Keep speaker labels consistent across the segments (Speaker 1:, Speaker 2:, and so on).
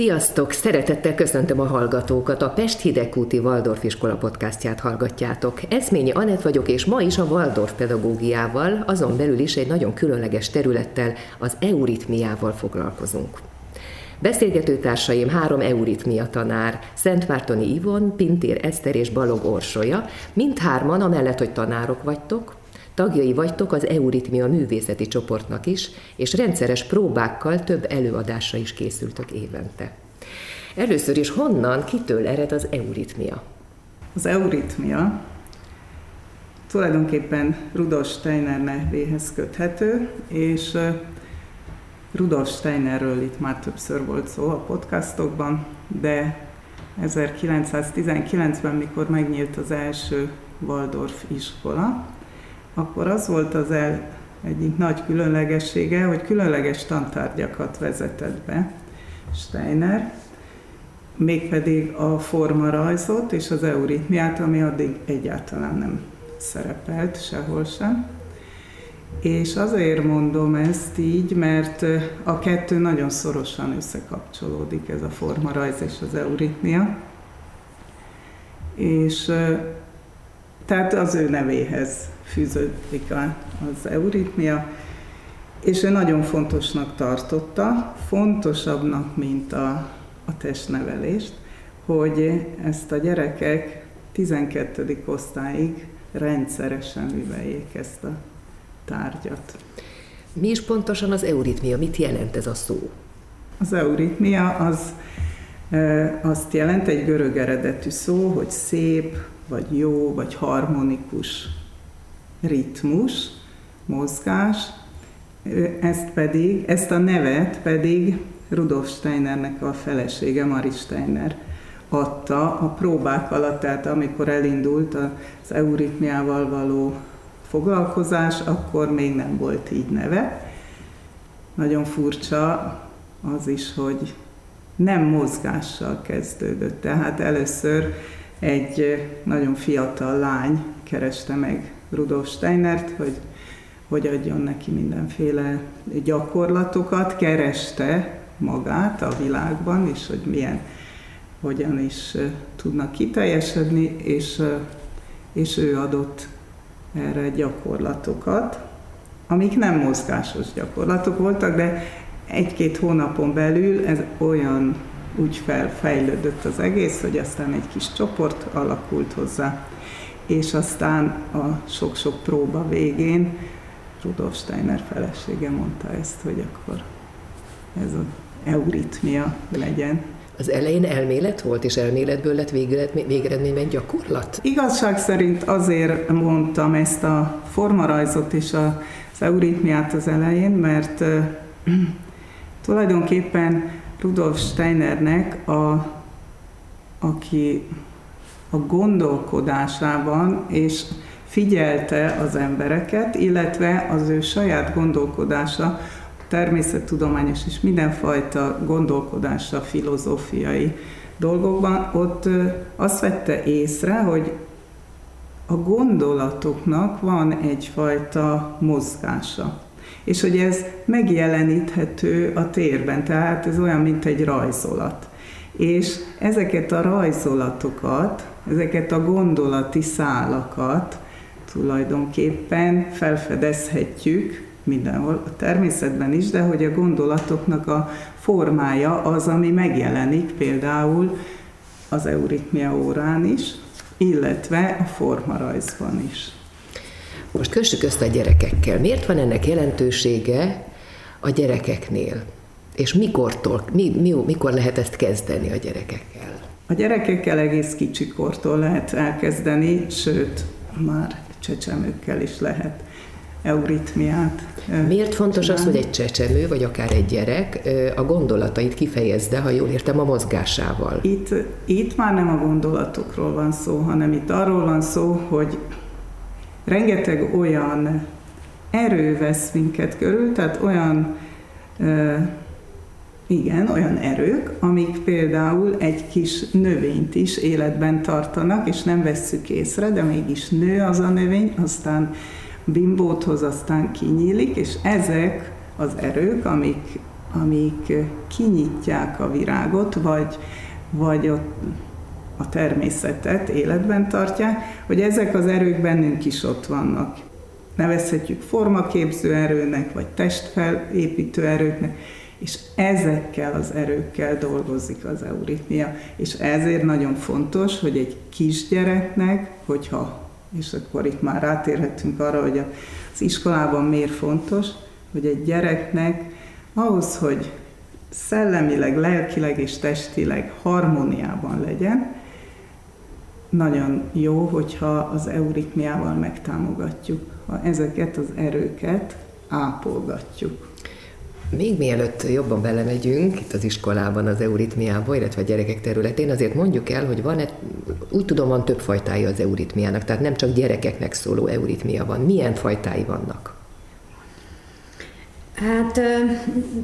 Speaker 1: Sziasztok! Szeretettel köszöntöm a hallgatókat. A Pest Hidegkúti Waldorf iskola podcastját hallgatjátok. Eszményi Anett vagyok, és ma is a Waldorf pedagógiával, azon belül is egy nagyon különleges területtel, az euritmiával foglalkozunk. Beszélgető társaim három euritmia tanár, Szentmártoni Ivon, Pintér Eszter és Balog Orsolya, mindhárman amellett, hogy tanárok vagytok, Tagjai vagytok az Euritmia művészeti csoportnak is, és rendszeres próbákkal több előadásra is készültök évente. Először is honnan, kitől ered az euritmia?
Speaker 2: Az euritmia tulajdonképpen Rudolf Steiner nevéhez köthető, és Rudolf Steinerről itt már többször volt szó a podcastokban, de 1919-ben, mikor megnyílt az első Waldorf iskola, akkor az volt az el, egyik nagy különlegessége, hogy különleges tantárgyakat vezetett be Steiner, mégpedig a formarajzot és az euritmiát, ami addig egyáltalán nem szerepelt sehol sem. És azért mondom ezt így, mert a kettő nagyon szorosan összekapcsolódik, ez a formarajz és az euritmia. És tehát az ő nevéhez fűződik az euritmia, és ő nagyon fontosnak tartotta, fontosabbnak, mint a, a testnevelést, hogy ezt a gyerekek 12. osztályig rendszeresen műveljék ezt a tárgyat.
Speaker 1: Mi is pontosan az euritmia? Mit jelent ez a szó?
Speaker 2: Az euritmia az azt jelent egy görög eredetű szó, hogy szép, vagy jó, vagy harmonikus ritmus, mozgás, ezt pedig, ezt a nevet pedig Rudolf Steinernek a felesége, Mari Steiner adta a próbák alatt, tehát amikor elindult az euritmiával való foglalkozás, akkor még nem volt így neve. Nagyon furcsa az is, hogy nem mozgással kezdődött. Tehát először egy nagyon fiatal lány kereste meg Rudolf Steinert, hogy, hogy adjon neki mindenféle gyakorlatokat, kereste magát a világban, és hogy milyen, hogyan is tudnak kiteljesedni, és, és ő adott erre gyakorlatokat, amik nem mozgásos gyakorlatok voltak, de egy-két hónapon belül ez olyan úgy felfejlődött az egész, hogy aztán egy kis csoport alakult hozzá, és aztán a sok-sok próba végén Rudolf Steiner felesége mondta ezt, hogy akkor ez az euritmia legyen.
Speaker 1: Az elején elmélet volt, és elméletből lett végeredményben gyakorlat?
Speaker 2: Igazság szerint azért mondtam ezt a formarajzot és az euritmiát az elején, mert tulajdonképpen Rudolf Steinernek, a, aki a gondolkodásában és figyelte az embereket, illetve az ő saját gondolkodása, természettudományos és mindenfajta gondolkodása, filozófiai dolgokban, ott azt vette észre, hogy a gondolatoknak van egyfajta mozgása és hogy ez megjeleníthető a térben, tehát ez olyan, mint egy rajzolat. És ezeket a rajzolatokat, ezeket a gondolati szálakat tulajdonképpen felfedezhetjük mindenhol, a természetben is, de hogy a gondolatoknak a formája az, ami megjelenik például az euritmia órán is, illetve a formarajzban is.
Speaker 1: Most kössük össze a gyerekekkel. Miért van ennek jelentősége a gyerekeknél? És mikortól, mi, mi, mikor lehet ezt kezdeni a gyerekekkel?
Speaker 2: A gyerekekkel egész kicsikortól lehet elkezdeni, sőt, már csecsemőkkel is lehet euritmiát.
Speaker 1: Miért fontos csinálni? az, hogy egy csecsemő, vagy akár egy gyerek a gondolatait kifejezze, ha jól értem, a mozgásával?
Speaker 2: Itt, itt már nem a gondolatokról van szó, hanem itt arról van szó, hogy rengeteg olyan erő vesz minket körül, tehát olyan, igen, olyan erők, amik például egy kis növényt is életben tartanak, és nem vesszük észre, de mégis nő az a növény, aztán bimbót hoz, aztán kinyílik, és ezek az erők, amik amik kinyitják a virágot, vagy, vagy ott a természetet életben tartják, hogy ezek az erők bennünk is ott vannak. Nevezhetjük formaképző erőnek, vagy testfelépítő erőknek, és ezekkel az erőkkel dolgozik az euritmia. És ezért nagyon fontos, hogy egy kisgyereknek, hogyha, és akkor itt már rátérhetünk arra, hogy az iskolában miért fontos, hogy egy gyereknek ahhoz, hogy szellemileg, lelkileg és testileg harmóniában legyen, nagyon jó, hogyha az euritmiával megtámogatjuk, ha ezeket az erőket ápolgatjuk.
Speaker 1: Még mielőtt jobban belemegyünk itt az iskolában az euritmiába, illetve a gyerekek területén, azért mondjuk el, hogy van úgy tudom, van több fajtája az euritmiának, tehát nem csak gyerekeknek szóló euritmia van. Milyen fajtái vannak?
Speaker 3: Hát,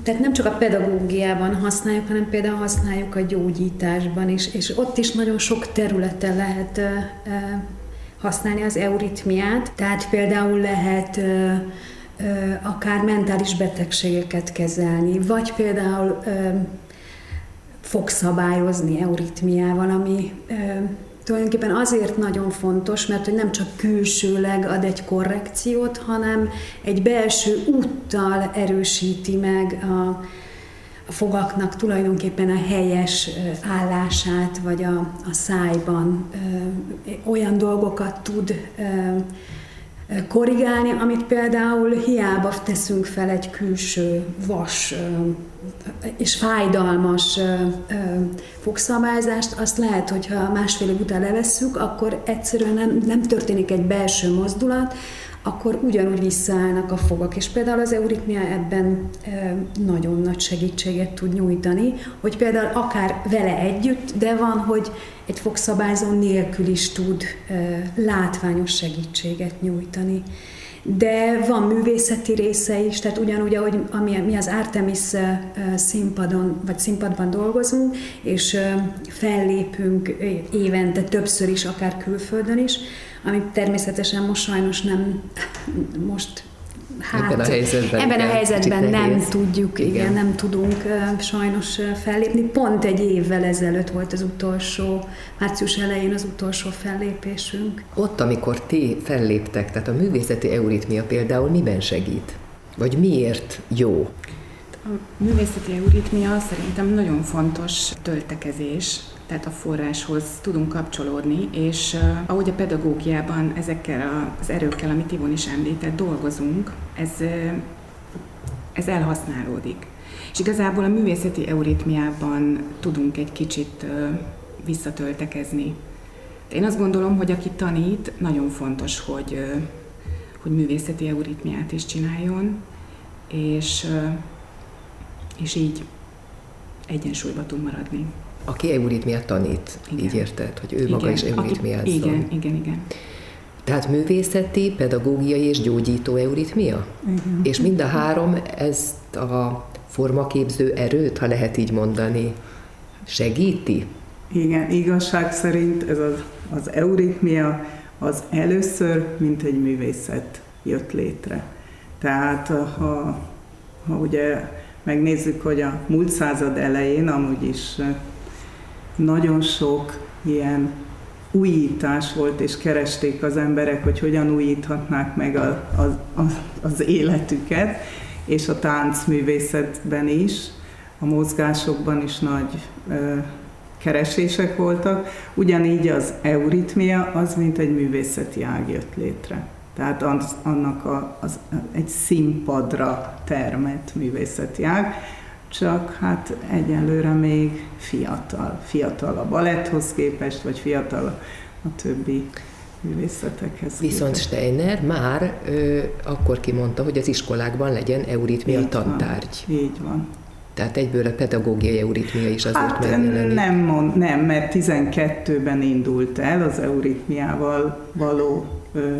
Speaker 3: tehát nem csak a pedagógiában használjuk, hanem például használjuk a gyógyításban is, és ott is nagyon sok területen lehet használni az euritmiát. Tehát például lehet akár mentális betegségeket kezelni, vagy például fog szabályozni euritmiával, ami tulajdonképpen azért nagyon fontos, mert hogy nem csak külsőleg ad egy korrekciót, hanem egy belső úttal erősíti meg a, a fogaknak tulajdonképpen a helyes állását, vagy a, a szájban olyan dolgokat tud korrigálni, amit például hiába teszünk fel egy külső vas és fájdalmas fogszabályzást, azt lehet, hogyha másfél év után levesszük, akkor egyszerűen nem, nem történik egy belső mozdulat, akkor ugyanúgy visszaállnak a fogak. És például az euritmia ebben nagyon nagy segítséget tud nyújtani, hogy például akár vele együtt, de van, hogy egy fogszabályzó nélkül is tud látványos segítséget nyújtani. De van művészeti része is, tehát ugyanúgy, ahogy ami, mi az Artemis színpadon, vagy színpadban dolgozunk, és fellépünk évente többször is, akár külföldön is, amit természetesen most sajnos nem, most
Speaker 1: hát, ebben a helyzetben,
Speaker 3: ebben a helyzetben nem nehéz. tudjuk, igen. igen, nem tudunk uh, sajnos uh, fellépni. Pont egy évvel ezelőtt volt az utolsó, március elején az utolsó fellépésünk.
Speaker 1: Ott, amikor ti felléptek, tehát a művészeti euritmia például miben segít? Vagy miért jó?
Speaker 4: A művészeti euritmia szerintem nagyon fontos töltekezés tehát a forráshoz tudunk kapcsolódni, és uh, ahogy a pedagógiában ezekkel az erőkkel, amit Ivon is említett, dolgozunk, ez, uh, ez elhasználódik. És igazából a művészeti euritmiában tudunk egy kicsit uh, visszatöltekezni. Én azt gondolom, hogy aki tanít, nagyon fontos, hogy, hogy művészeti euritmiát is csináljon, és, és így egyensúlyba tud maradni
Speaker 1: aki euritmiát tanít, igen. így érted, hogy ő igen. maga is euritmiázza.
Speaker 4: Igen, igen, igen.
Speaker 1: Tehát művészeti, pedagógiai és gyógyító euritmia? Igen. És mind a három ezt a formaképző erőt, ha lehet így mondani, segíti?
Speaker 2: Igen, igazság szerint ez az, az euritmia az először, mint egy művészet jött létre. Tehát ha, ha ugye megnézzük, hogy a múlt század elején amúgy is nagyon sok ilyen újítás volt, és keresték az emberek, hogy hogyan újíthatnák meg a, a, a, az életüket, és a táncművészetben is, a mozgásokban is nagy ö, keresések voltak. Ugyanígy az euritmia az, mint egy művészeti ág jött létre. Tehát az, annak a, az, egy színpadra termett művészeti ág, csak hát egyelőre még fiatal. Fiatal a baletthoz képest, vagy fiatal a többi művészetekhez.
Speaker 1: Viszont képest. Steiner már ö, akkor kimondta, hogy az iskolákban legyen euritmia így tantárgy.
Speaker 2: Van, így van.
Speaker 1: Tehát egyből a pedagógiai euritmia is azért hát
Speaker 2: megjelenik. Nem, mond, nem, mert 12-ben indult el az euritmiával való ö,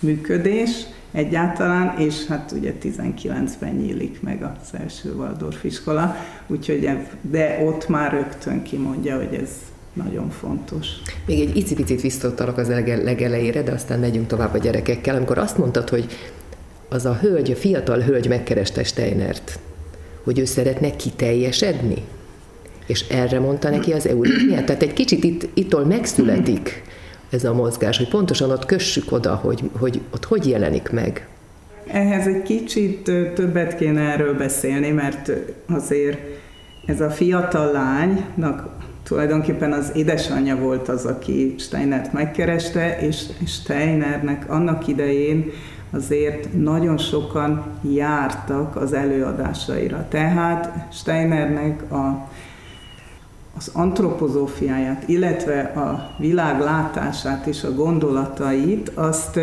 Speaker 2: működés, egyáltalán, és hát ugye 19-ben nyílik meg az első Waldorf iskola, úgyhogy de ott már rögtön kimondja, hogy ez nagyon fontos.
Speaker 1: Még egy icipicit visszattalak az legelejére, de aztán megyünk tovább a gyerekekkel, amikor azt mondtad, hogy az a hölgy, a fiatal hölgy megkereste Steinert, hogy ő szeretne kiteljesedni? És erre mondta neki az euritmiát. Tehát egy kicsit itt, ittól megszületik ez a mozgás, hogy pontosan ott kössük oda, hogy, hogy ott hogy jelenik meg.
Speaker 2: Ehhez egy kicsit többet kéne erről beszélni, mert azért ez a fiatal lánynak tulajdonképpen az édesanyja volt az, aki Steinert megkereste, és Steinernek annak idején azért nagyon sokan jártak az előadásaira. Tehát Steinernek a, az antropozófiáját, illetve a világlátását és a gondolatait, azt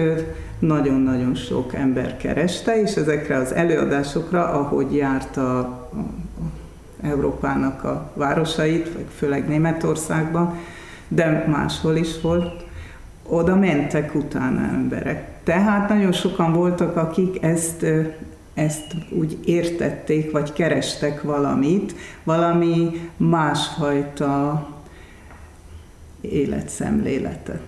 Speaker 2: nagyon-nagyon sok ember kereste, és ezekre az előadásokra, ahogy járt a, a Európának a városait, vagy főleg Németországban, de máshol is volt, oda mentek utána emberek. Tehát nagyon sokan voltak, akik ezt, ezt úgy értették, vagy kerestek valamit, valami másfajta életszemléletet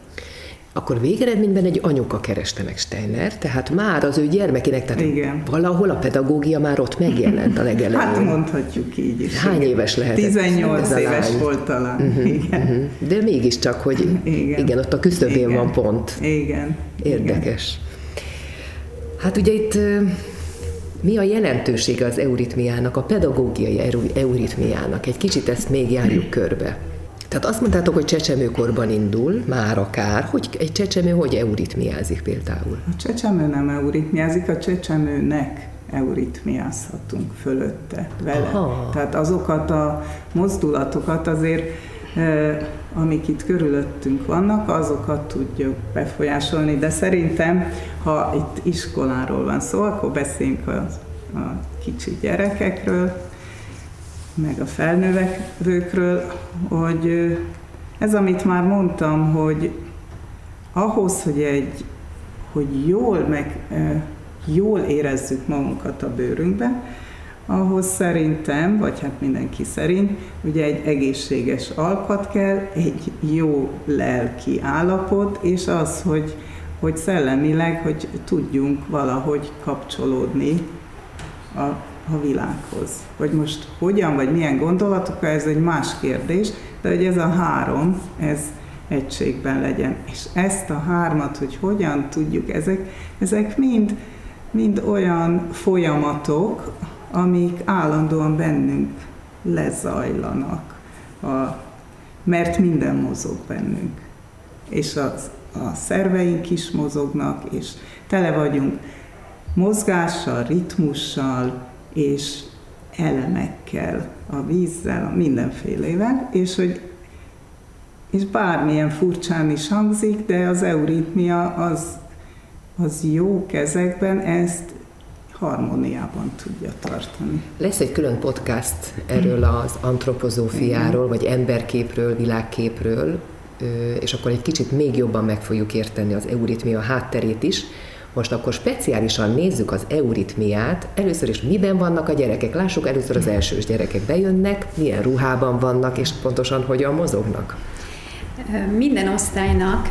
Speaker 1: akkor végeredményben egy anyuka kereste meg Steiner, tehát már az ő gyermekének, tehát Igen. valahol a pedagógia már ott megjelent a legelején.
Speaker 2: Hát mondhatjuk így is.
Speaker 1: Hány éves lehet?
Speaker 2: 18 ez éves lány? volt talán. Uh-huh, igen. Uh-huh.
Speaker 1: De mégiscsak, hogy igen, igen ott a küszöbén van pont.
Speaker 2: Igen.
Speaker 1: Érdekes. Igen. Hát ugye itt mi a jelentősége az euritmiának, a pedagógiai euritmiának? Egy kicsit ezt még járjuk körbe. Tehát azt mondtátok, hogy csecsemőkorban indul, már akár, hogy egy csecsemő hogy euritmiázik például?
Speaker 2: A csecsemő nem euritmiázik, a csecsemőnek euritmiázhatunk fölötte, vele. Aha. Tehát azokat a mozdulatokat azért, amik itt körülöttünk vannak, azokat tudjuk befolyásolni, de szerintem, ha itt iskoláról van szó, akkor beszéljünk a, a kicsi gyerekekről, meg a felnövekvőkről, hogy ez, amit már mondtam, hogy ahhoz, hogy egy, hogy jól meg jól érezzük magunkat a bőrünkben, ahhoz szerintem, vagy hát mindenki szerint, ugye egy egészséges alkat kell, egy jó lelki állapot, és az, hogy, hogy szellemileg, hogy tudjunk valahogy kapcsolódni a a világhoz. Hogy most hogyan vagy milyen gondolatok, ez egy más kérdés, de hogy ez a három, ez egységben legyen. És ezt a hármat, hogy hogyan tudjuk, ezek, ezek mind, mind olyan folyamatok, amik állandóan bennünk lezajlanak, a, mert minden mozog bennünk. És az, a szerveink is mozognak, és tele vagyunk mozgással, ritmussal, és elemekkel, a vízzel, a mindenfélével, és hogy és bármilyen furcsán is hangzik, de az euritmia az, az jó kezekben ezt harmóniában tudja tartani.
Speaker 1: Lesz egy külön podcast erről az antropozófiáról, vagy emberképről, világképről, és akkor egy kicsit még jobban meg fogjuk érteni az euritmia hátterét is, most akkor speciálisan nézzük az euritmiát. Először is miben vannak a gyerekek. Lássuk először az elsős gyerekek bejönnek, milyen ruhában vannak, és pontosan hogyan mozognak.
Speaker 3: Minden osztálynak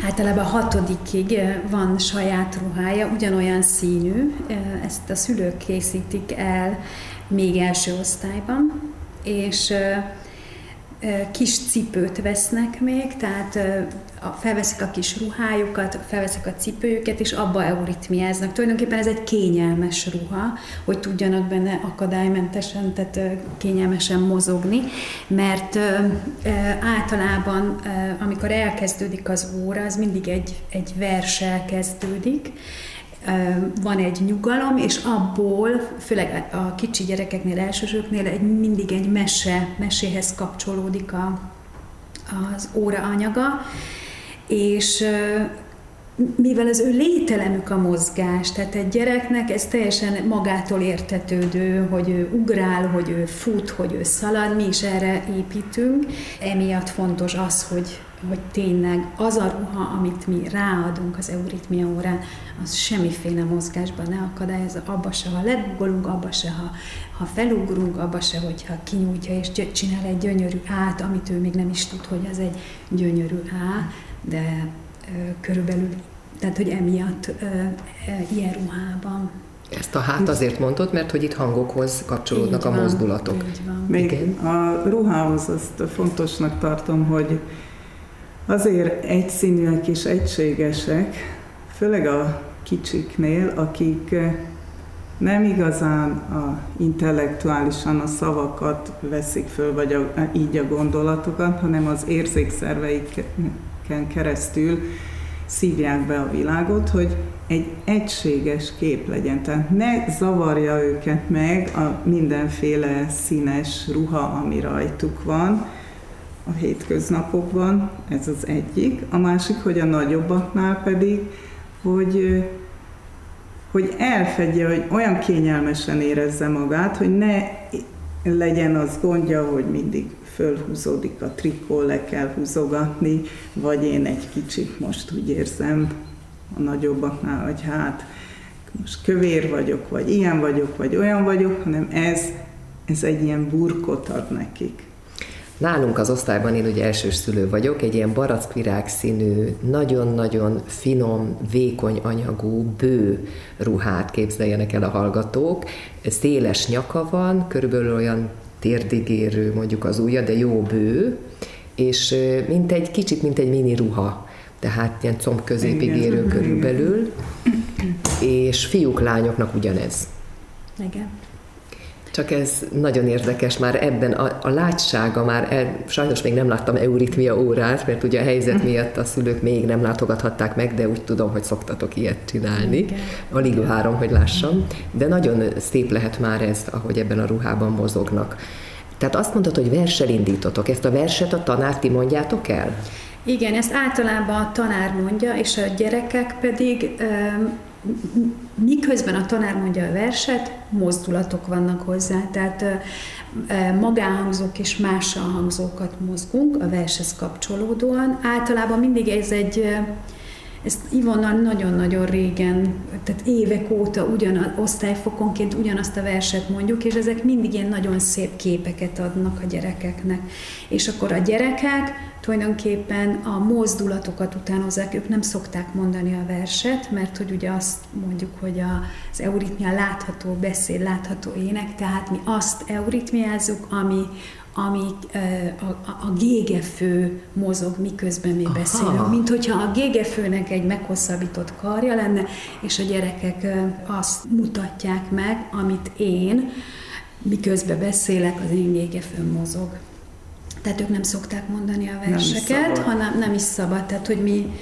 Speaker 3: általában hatodikig van saját ruhája, ugyanolyan színű. Ezt a szülők készítik el még első osztályban, és kis cipőt vesznek még, tehát felveszik a kis ruhájukat, felveszik a cipőjüket, és abba euritmiáznak. Tulajdonképpen ez egy kényelmes ruha, hogy tudjanak benne akadálymentesen, tehát kényelmesen mozogni, mert általában, amikor elkezdődik az óra, az mindig egy, egy versel kezdődik, van egy nyugalom, és abból, főleg a kicsi gyerekeknél, elsősöknél egy, mindig egy mese, meséhez kapcsolódik a, az óra anyaga, és mivel az ő lételemük a mozgás, tehát egy gyereknek ez teljesen magától értetődő, hogy ő ugrál, hogy ő fut, hogy ő szalad, mi is erre építünk. Emiatt fontos az, hogy, hogy tényleg az a ruha, amit mi ráadunk az euritmia órán, az semmiféle mozgásban ne akadályozza, abba se, ha legugolunk, abba se, ha, ha felugrunk, abba se, hogyha kinyújtja és csinál egy gyönyörű át, amit ő még nem is tud, hogy ez egy gyönyörű á, de körülbelül, tehát hogy emiatt ilyen ruhában.
Speaker 1: Ezt a hát azért mondod, mert hogy itt hangokhoz kapcsolódnak
Speaker 3: Így
Speaker 1: a
Speaker 3: van,
Speaker 1: mozdulatok.
Speaker 3: Így van.
Speaker 2: Még
Speaker 1: Igen.
Speaker 2: a ruhához azt fontosnak tartom, hogy azért egyszínűek és egységesek, főleg a kicsiknél, akik nem igazán a intellektuálisan a szavakat veszik föl, vagy a, így a gondolatokat, hanem az érzékszerveiken keresztül szívják be a világot, hogy egy egységes kép legyen. Tehát ne zavarja őket meg a mindenféle színes ruha, ami rajtuk van a hétköznapokban, ez az egyik. A másik, hogy a nagyobbaknál pedig, hogy hogy elfedje, hogy olyan kényelmesen érezze magát, hogy ne legyen az gondja, hogy mindig fölhúzódik a trikó, le kell húzogatni, vagy én egy kicsit most úgy érzem a nagyobbaknál, hogy hát most kövér vagyok, vagy ilyen vagyok, vagy olyan vagyok, hanem ez, ez egy ilyen burkot ad nekik.
Speaker 1: Nálunk az osztályban én ugye elsős szülő vagyok, egy ilyen barackvirág színű, nagyon-nagyon finom, vékony anyagú, bő ruhát képzeljenek el a hallgatók. Széles nyaka van, körülbelül olyan térdig érő mondjuk az ujja, de jó bő, és mint egy kicsit, mint egy mini ruha, tehát ilyen comb középig érő körülbelül, és fiúk, lányoknak ugyanez.
Speaker 3: Igen.
Speaker 1: Csak ez nagyon érdekes már ebben, a, a látsága már, el, sajnos még nem láttam euritmia órát, mert ugye a helyzet miatt a szülők még nem látogathatták meg, de úgy tudom, hogy szoktatok ilyet csinálni. Igen. Alig várom, hogy lássam. De nagyon szép lehet már ez, ahogy ebben a ruhában mozognak. Tehát azt mondod, hogy versel indítotok. Ezt a verset a tanár ti mondjátok el?
Speaker 3: Igen, ezt általában a tanár mondja, és a gyerekek pedig miközben a tanár mondja a verset, mozdulatok vannak hozzá, tehát magánhangzók és más hangzókat mozgunk a vershez kapcsolódóan. Általában mindig ez egy ezt Ivonnal nagyon-nagyon régen, tehát évek óta ugyan osztályfokonként ugyanazt a verset mondjuk, és ezek mindig ilyen nagyon szép képeket adnak a gyerekeknek. És akkor a gyerekek tulajdonképpen a mozdulatokat utánozzák, ők nem szokták mondani a verset, mert hogy ugye azt mondjuk, hogy az euritmia látható beszéd, látható ének, tehát mi azt euritmiázzuk, ami, ami a, a, a gégefő mozog, miközben mi Aha. beszélünk, mint hogyha a gégefőnek egy meghosszabbított karja lenne, és a gyerekek azt mutatják meg, amit én, miközben beszélek, az én gégefőm mozog. Tehát ők nem szokták mondani a verseket, nem hanem nem is szabad. Tehát, hogy mi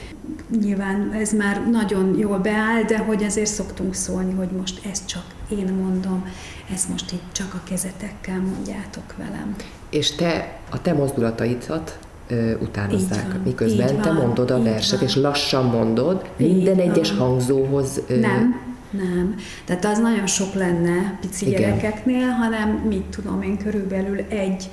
Speaker 3: nyilván ez már nagyon jól beáll, de hogy azért szoktunk szólni, hogy most ezt csak én mondom, ezt most itt csak a kezetekkel mondjátok velem.
Speaker 1: És te a te mozdulataidat utánozzák, van, miközben van, te mondod a verset, van. és lassan mondod, minden így egyes van. hangzóhoz...
Speaker 3: Nem, nem. Tehát az nagyon sok lenne pici Igen. gyerekeknél, hanem mit tudom én, körülbelül egy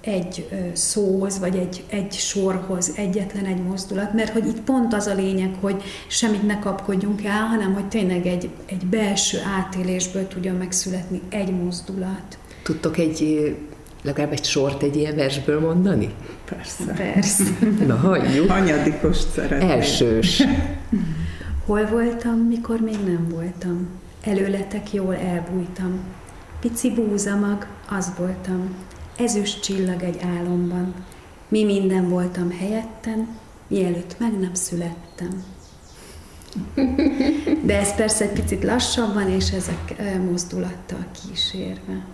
Speaker 3: egy szóhoz, vagy egy, egy sorhoz egyetlen egy mozdulat, mert hogy itt pont az a lényeg, hogy semmit ne kapkodjunk el, hanem hogy tényleg egy, egy belső átélésből tudjon megszületni egy mozdulat.
Speaker 1: Tudtok egy legalább egy sort egy ilyen versből mondani?
Speaker 2: Persze.
Speaker 3: Persze.
Speaker 1: Na, hagyjuk.
Speaker 2: Anyadikost szeretném.
Speaker 1: Elsős.
Speaker 3: Hol voltam, mikor még nem voltam? Előletek jól elbújtam. Pici búzamag, az voltam ezüst csillag egy álomban. Mi minden voltam helyetten, mielőtt meg nem születtem. De ez persze egy picit lassabban, és ezek mozdulattal kísérve.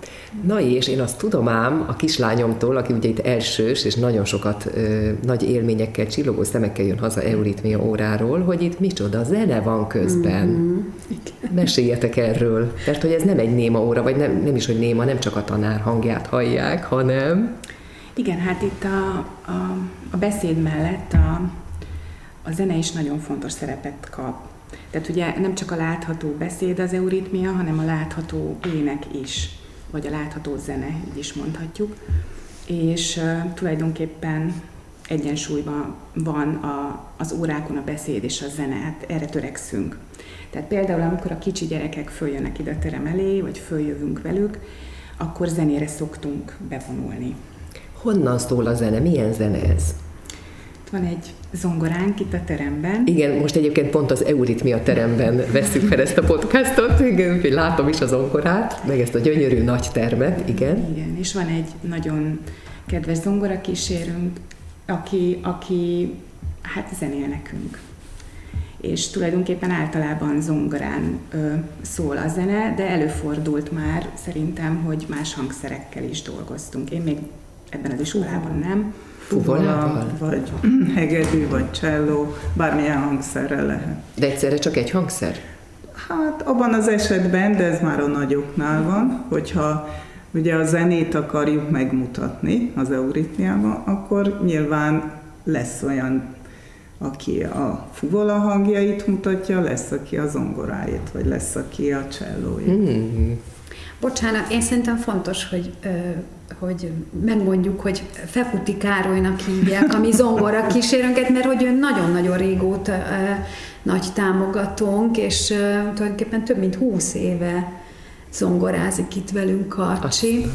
Speaker 1: Na és én azt tudom ám a kislányomtól, aki ugye itt elsős, és nagyon sokat ö, nagy élményekkel, csillogó szemekkel jön haza euritmia óráról, hogy itt micsoda zene van közben. Mm-hmm. Meséljetek erről, mert hogy ez nem egy néma óra, vagy nem, nem is, hogy néma, nem csak a tanár hangját hallják, hanem...
Speaker 4: Igen, hát itt a, a, a beszéd mellett a, a zene is nagyon fontos szerepet kap. Tehát ugye nem csak a látható beszéd az euritmia, hanem a látható ének is, vagy a látható zene, így is mondhatjuk. És uh, tulajdonképpen egyensúlyban van a, az órákon a beszéd és a zene, hát erre törekszünk. Tehát például, amikor a kicsi gyerekek följönnek ide a terem elé, vagy följövünk velük, akkor zenére szoktunk bevonulni.
Speaker 1: Honnan szól a zene? Milyen zene ez?
Speaker 4: Van egy zongoránk itt a teremben.
Speaker 1: Igen, most egyébként pont az Euritmia teremben veszük fel ezt a podcastot, igen, látom is a zongorát, meg ezt a gyönyörű nagy termet, igen.
Speaker 4: Igen, és van egy nagyon kedves zongora kísérünk, aki, aki hát zenél nekünk. És tulajdonképpen általában zongorán ö, szól a zene, de előfordult már szerintem, hogy más hangszerekkel is dolgoztunk. Én még ebben az iskolában nem,
Speaker 1: Fuvola,
Speaker 2: vagy hegedű, vagy cselló, bármilyen hangszerrel lehet.
Speaker 1: De egyszerre csak egy hangszer?
Speaker 2: Hát abban az esetben, de ez már a nagyoknál van, hogyha ugye a zenét akarjuk megmutatni az euritmiában, akkor nyilván lesz olyan, aki a fuvola hangjait mutatja, lesz, aki a zongoráit, vagy lesz, aki a csellóit. Mm.
Speaker 3: Bocsánat, én szerintem fontos, hogy hogy megmondjuk, hogy Fekuti Károlynak hívják, ami zongora kísérőnket, mert hogy ő nagyon-nagyon régóta nagy támogatónk, és tulajdonképpen több mint húsz éve zongorázik itt velünk Karcsi.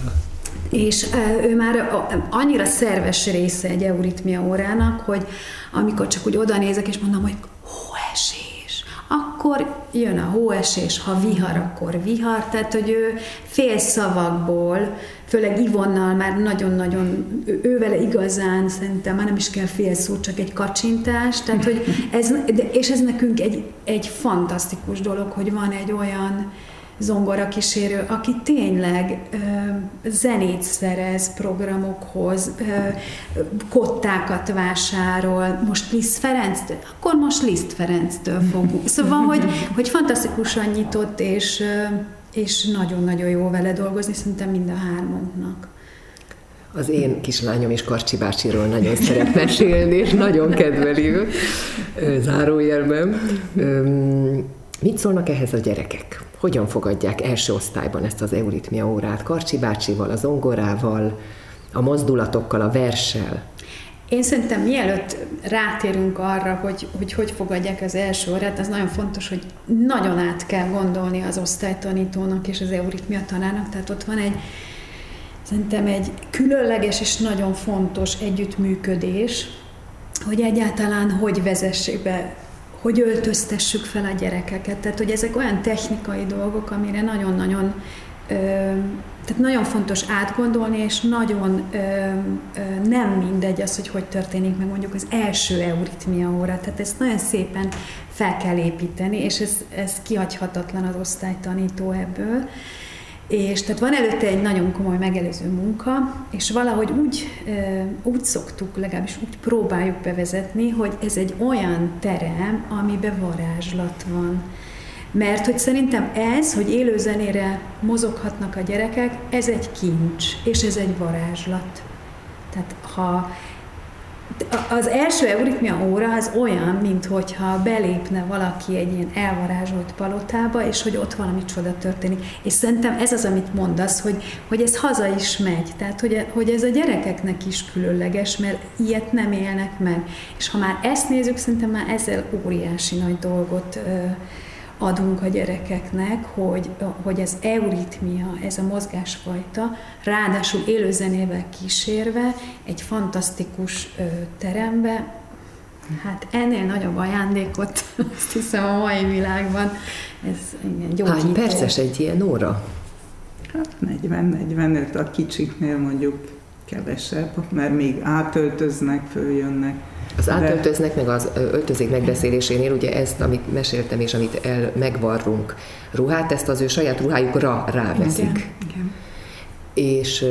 Speaker 3: És ő már annyira szerves része egy euritmia órának, hogy amikor csak úgy oda nézek, és mondom, hogy akkor jön a hóesés, ha vihar, akkor vihar, tehát hogy ő fél szavakból, főleg Ivonnal már nagyon-nagyon, ővele igazán szerintem már nem is kell fél szó, csak egy kacsintás, tehát hogy ez, és ez nekünk egy, egy fantasztikus dolog, hogy van egy olyan zongora kísérő, aki tényleg ö, zenét szerez programokhoz, ö, kottákat vásárol, most Liszt Ferenc, akkor most Liszt Ferenctől fogunk. Szóval, hogy, hogy fantasztikusan nyitott, és, és nagyon-nagyon jó vele dolgozni, szerintem mind a hármunknak.
Speaker 1: Az én kislányom is Karcsi bácsiról nagyon szeret mesélni, és nagyon kedveli ő, zárójelben. Mit szólnak ehhez a gyerekek? Hogyan fogadják első osztályban ezt az euritmia órát? Karcsi bácsival, az ongorával, a mozdulatokkal, a verssel?
Speaker 3: Én szerintem mielőtt rátérünk arra, hogy, hogy hogy fogadják az első órát, az nagyon fontos, hogy nagyon át kell gondolni az osztálytanítónak és az euritmia tanárnak, tehát ott van egy szerintem egy különleges és nagyon fontos együttműködés, hogy egyáltalán hogy vezessék be hogy öltöztessük fel a gyerekeket. Tehát, hogy ezek olyan technikai dolgok, amire nagyon-nagyon tehát nagyon fontos átgondolni, és nagyon ö, ö, nem mindegy az, hogy hogy történik meg mondjuk az első euritmia óra. Tehát ezt nagyon szépen fel kell építeni, és ez, ez kihagyhatatlan az osztálytanító ebből. És tehát van előtte egy nagyon komoly megelőző munka, és valahogy úgy, úgy szoktuk, legalábbis úgy próbáljuk bevezetni, hogy ez egy olyan terem, amiben varázslat van. Mert hogy szerintem ez, hogy élőzenére mozoghatnak a gyerekek, ez egy kincs, és ez egy varázslat. Tehát ha az első euritmia óra az olyan, mint hogyha belépne valaki egy ilyen elvarázsolt palotába, és hogy ott valami csoda történik. És szerintem ez az, amit mondasz, hogy, hogy ez haza is megy. Tehát, hogy, hogy ez a gyerekeknek is különleges, mert ilyet nem élnek meg. És ha már ezt nézzük, szerintem már ezzel óriási nagy dolgot adunk a gyerekeknek, hogy, hogy ez euritmia, ez a mozgásfajta, ráadásul élőzenével kísérve, egy fantasztikus terembe, hát ennél nagyobb ajándékot azt hiszem a mai világban, ez igen, gyógyító.
Speaker 1: Hány perces egy ilyen óra?
Speaker 2: Hát 40-45, a kicsiknél mondjuk kevesebb, mert még átöltöznek, följönnek
Speaker 1: az átöltöznek, meg az öltözék megbeszélésénél, ugye ezt, amit meséltem, és amit el megvarrunk ruhát, ezt az ő saját ruhájukra ráveszik. Igen, igen. És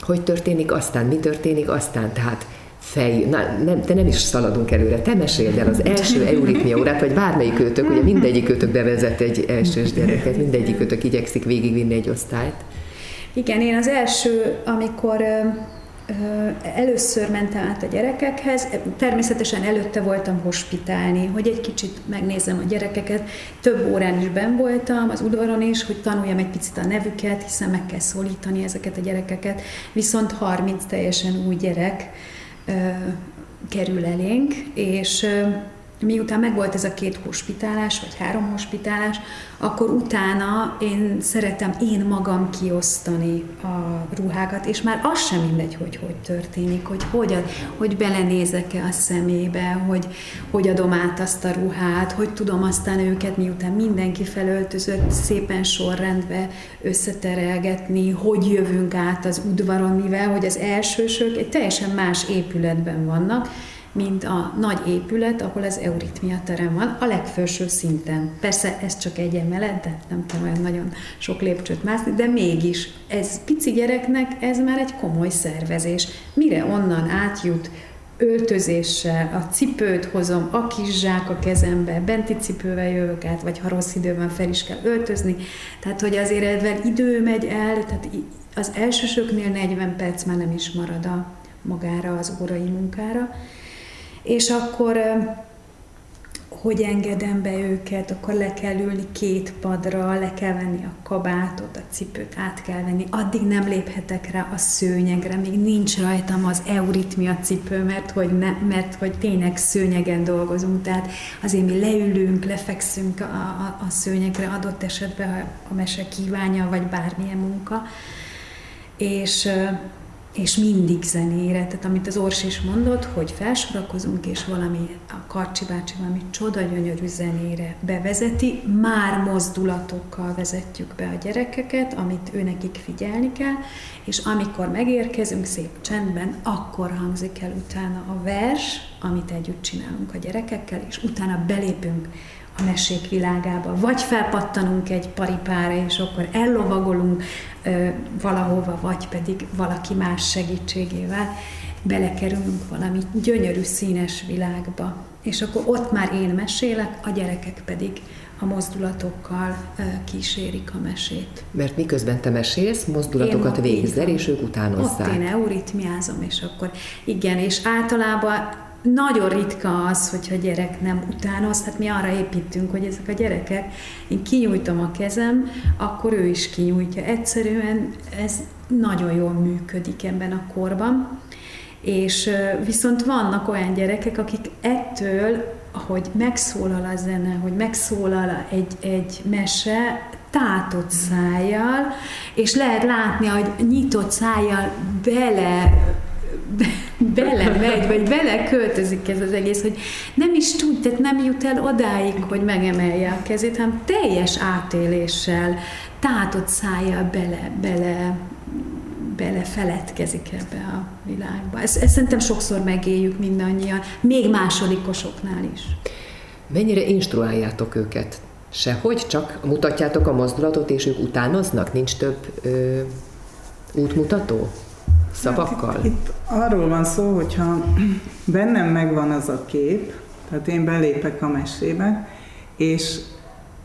Speaker 1: hogy történik aztán, mi történik aztán, tehát fej, na, nem, te nem is szaladunk előre, te meséld el az első euritmia órát, vagy bármelyik őtök, ugye mindegyik őtök bevezet egy elsős gyereket, mindegyik őtök igyekszik végigvinni egy osztályt.
Speaker 3: Igen, én az első, amikor Először mentem át a gyerekekhez, természetesen előtte voltam hospitálni, hogy egy kicsit megnézem a gyerekeket. Több órán is ben voltam, az udvaron is, hogy tanuljam egy picit a nevüket, hiszen meg kell szólítani ezeket a gyerekeket. Viszont 30 teljesen új gyerek kerül elénk, és miután megvolt ez a két hospitálás, vagy három hospitálás, akkor utána én szeretem én magam kiosztani a ruhákat, és már az sem mindegy, hogy hogy történik, hogy hogy, hogy belenézek-e a szemébe, hogy hogy adom át azt a ruhát, hogy tudom aztán őket, miután mindenki felöltözött, szépen sorrendbe összeterelgetni, hogy jövünk át az udvaron, mivel hogy az elsősök egy teljesen más épületben vannak, mint a nagy épület, ahol az euritmia terem van, a legfelső szinten. Persze ez csak egy emelet, de nem tudom olyan nagyon sok lépcsőt mászni, de mégis ez pici gyereknek ez már egy komoly szervezés. Mire onnan átjut öltözéssel, a cipőt hozom, a kis zsák a kezembe, benti cipővel jövök át, vagy ha rossz időben fel is kell öltözni. Tehát, hogy azért ebben idő megy el, tehát az elsősöknél 40 perc már nem is marad a magára az órai munkára és akkor hogy engedem be őket, akkor le kell ülni két padra, le kell venni a kabátot, a cipőt át kell venni, addig nem léphetek rá a szőnyegre, még nincs rajtam az euritmia cipő, mert hogy, ne, mert hogy tényleg szőnyegen dolgozunk, tehát azért mi leülünk, lefekszünk a, a, a szőnyegre adott esetben, ha a mese kívánja, vagy bármilyen munka, és és mindig zenére, tehát amit az Ors is mondott, hogy felsorakozunk, és valami, a Karcsi bácsi valami csoda gyönyörű zenére bevezeti, már mozdulatokkal vezetjük be a gyerekeket, amit ő nekik figyelni kell, és amikor megérkezünk szép csendben, akkor hangzik el utána a vers, amit együtt csinálunk a gyerekekkel, és utána belépünk a mesék világába. Vagy felpattanunk egy paripára, és akkor ellovagolunk ö, valahova, vagy pedig valaki más segítségével belekerülünk valami gyönyörű színes világba. És akkor ott már én mesélek, a gyerekek pedig a mozdulatokkal kísérik a mesét.
Speaker 1: Mert miközben te mesélsz, mozdulatokat végzel, és ők utánozzák.
Speaker 3: Ott én euritmiázom, és akkor igen, és általában nagyon ritka az, hogyha a gyerek nem utánoz, tehát mi arra építünk, hogy ezek a gyerekek, én kinyújtom a kezem, akkor ő is kinyújtja. Egyszerűen ez nagyon jól működik ebben a korban. És viszont vannak olyan gyerekek, akik ettől, hogy megszólal a zene, hogy megszólal egy, egy mese, tátott szájjal, és lehet látni, hogy nyitott szájjal bele belemegy, vagy bele költözik ez az egész, hogy nem is tud, tehát nem jut el odáig, hogy megemelje a kezét, hanem teljes átéléssel, tátott szájjal bele, bele, bele feledkezik ebbe a világba. Ezt, ezt szerintem sokszor megéljük mindannyian, még másodikosoknál is.
Speaker 1: Mennyire instruáljátok őket? Sehogy, csak mutatjátok a mozdulatot, és ők utánoznak? Nincs több ö, útmutató? Szavakkal? Hát,
Speaker 2: itt arról van szó, hogyha bennem megvan az a kép, tehát én belépek a mesébe, és,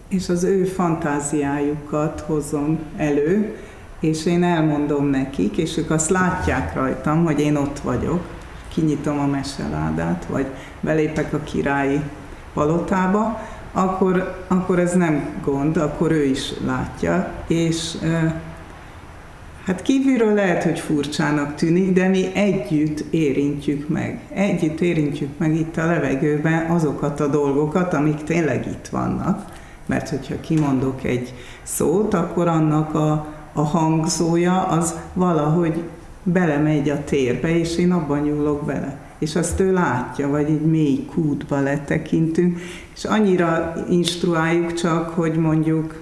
Speaker 2: és az ő fantáziájukat hozom elő, és én elmondom nekik, és ők azt látják rajtam, hogy én ott vagyok, kinyitom a meseládát, vagy belépek a királyi palotába, akkor, akkor ez nem gond, akkor ő is látja, és Hát kívülről lehet, hogy furcsának tűnik, de mi együtt érintjük meg. Együtt érintjük meg itt a levegőben azokat a dolgokat, amik tényleg itt vannak. Mert hogyha kimondok egy szót, akkor annak a, a hangzója az valahogy belemegy a térbe, és én abban nyúlok bele. És azt ő látja, vagy egy mély kútba letekintünk, és annyira instruáljuk csak, hogy mondjuk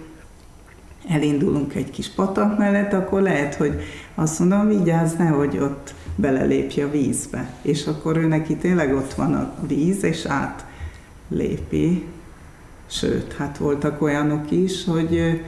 Speaker 2: elindulunk egy kis patak mellett, akkor lehet, hogy azt mondom, vigyázz, nehogy ott belelépj a vízbe. És akkor ő neki tényleg ott van a víz, és átlépi. Sőt, hát voltak olyanok is, hogy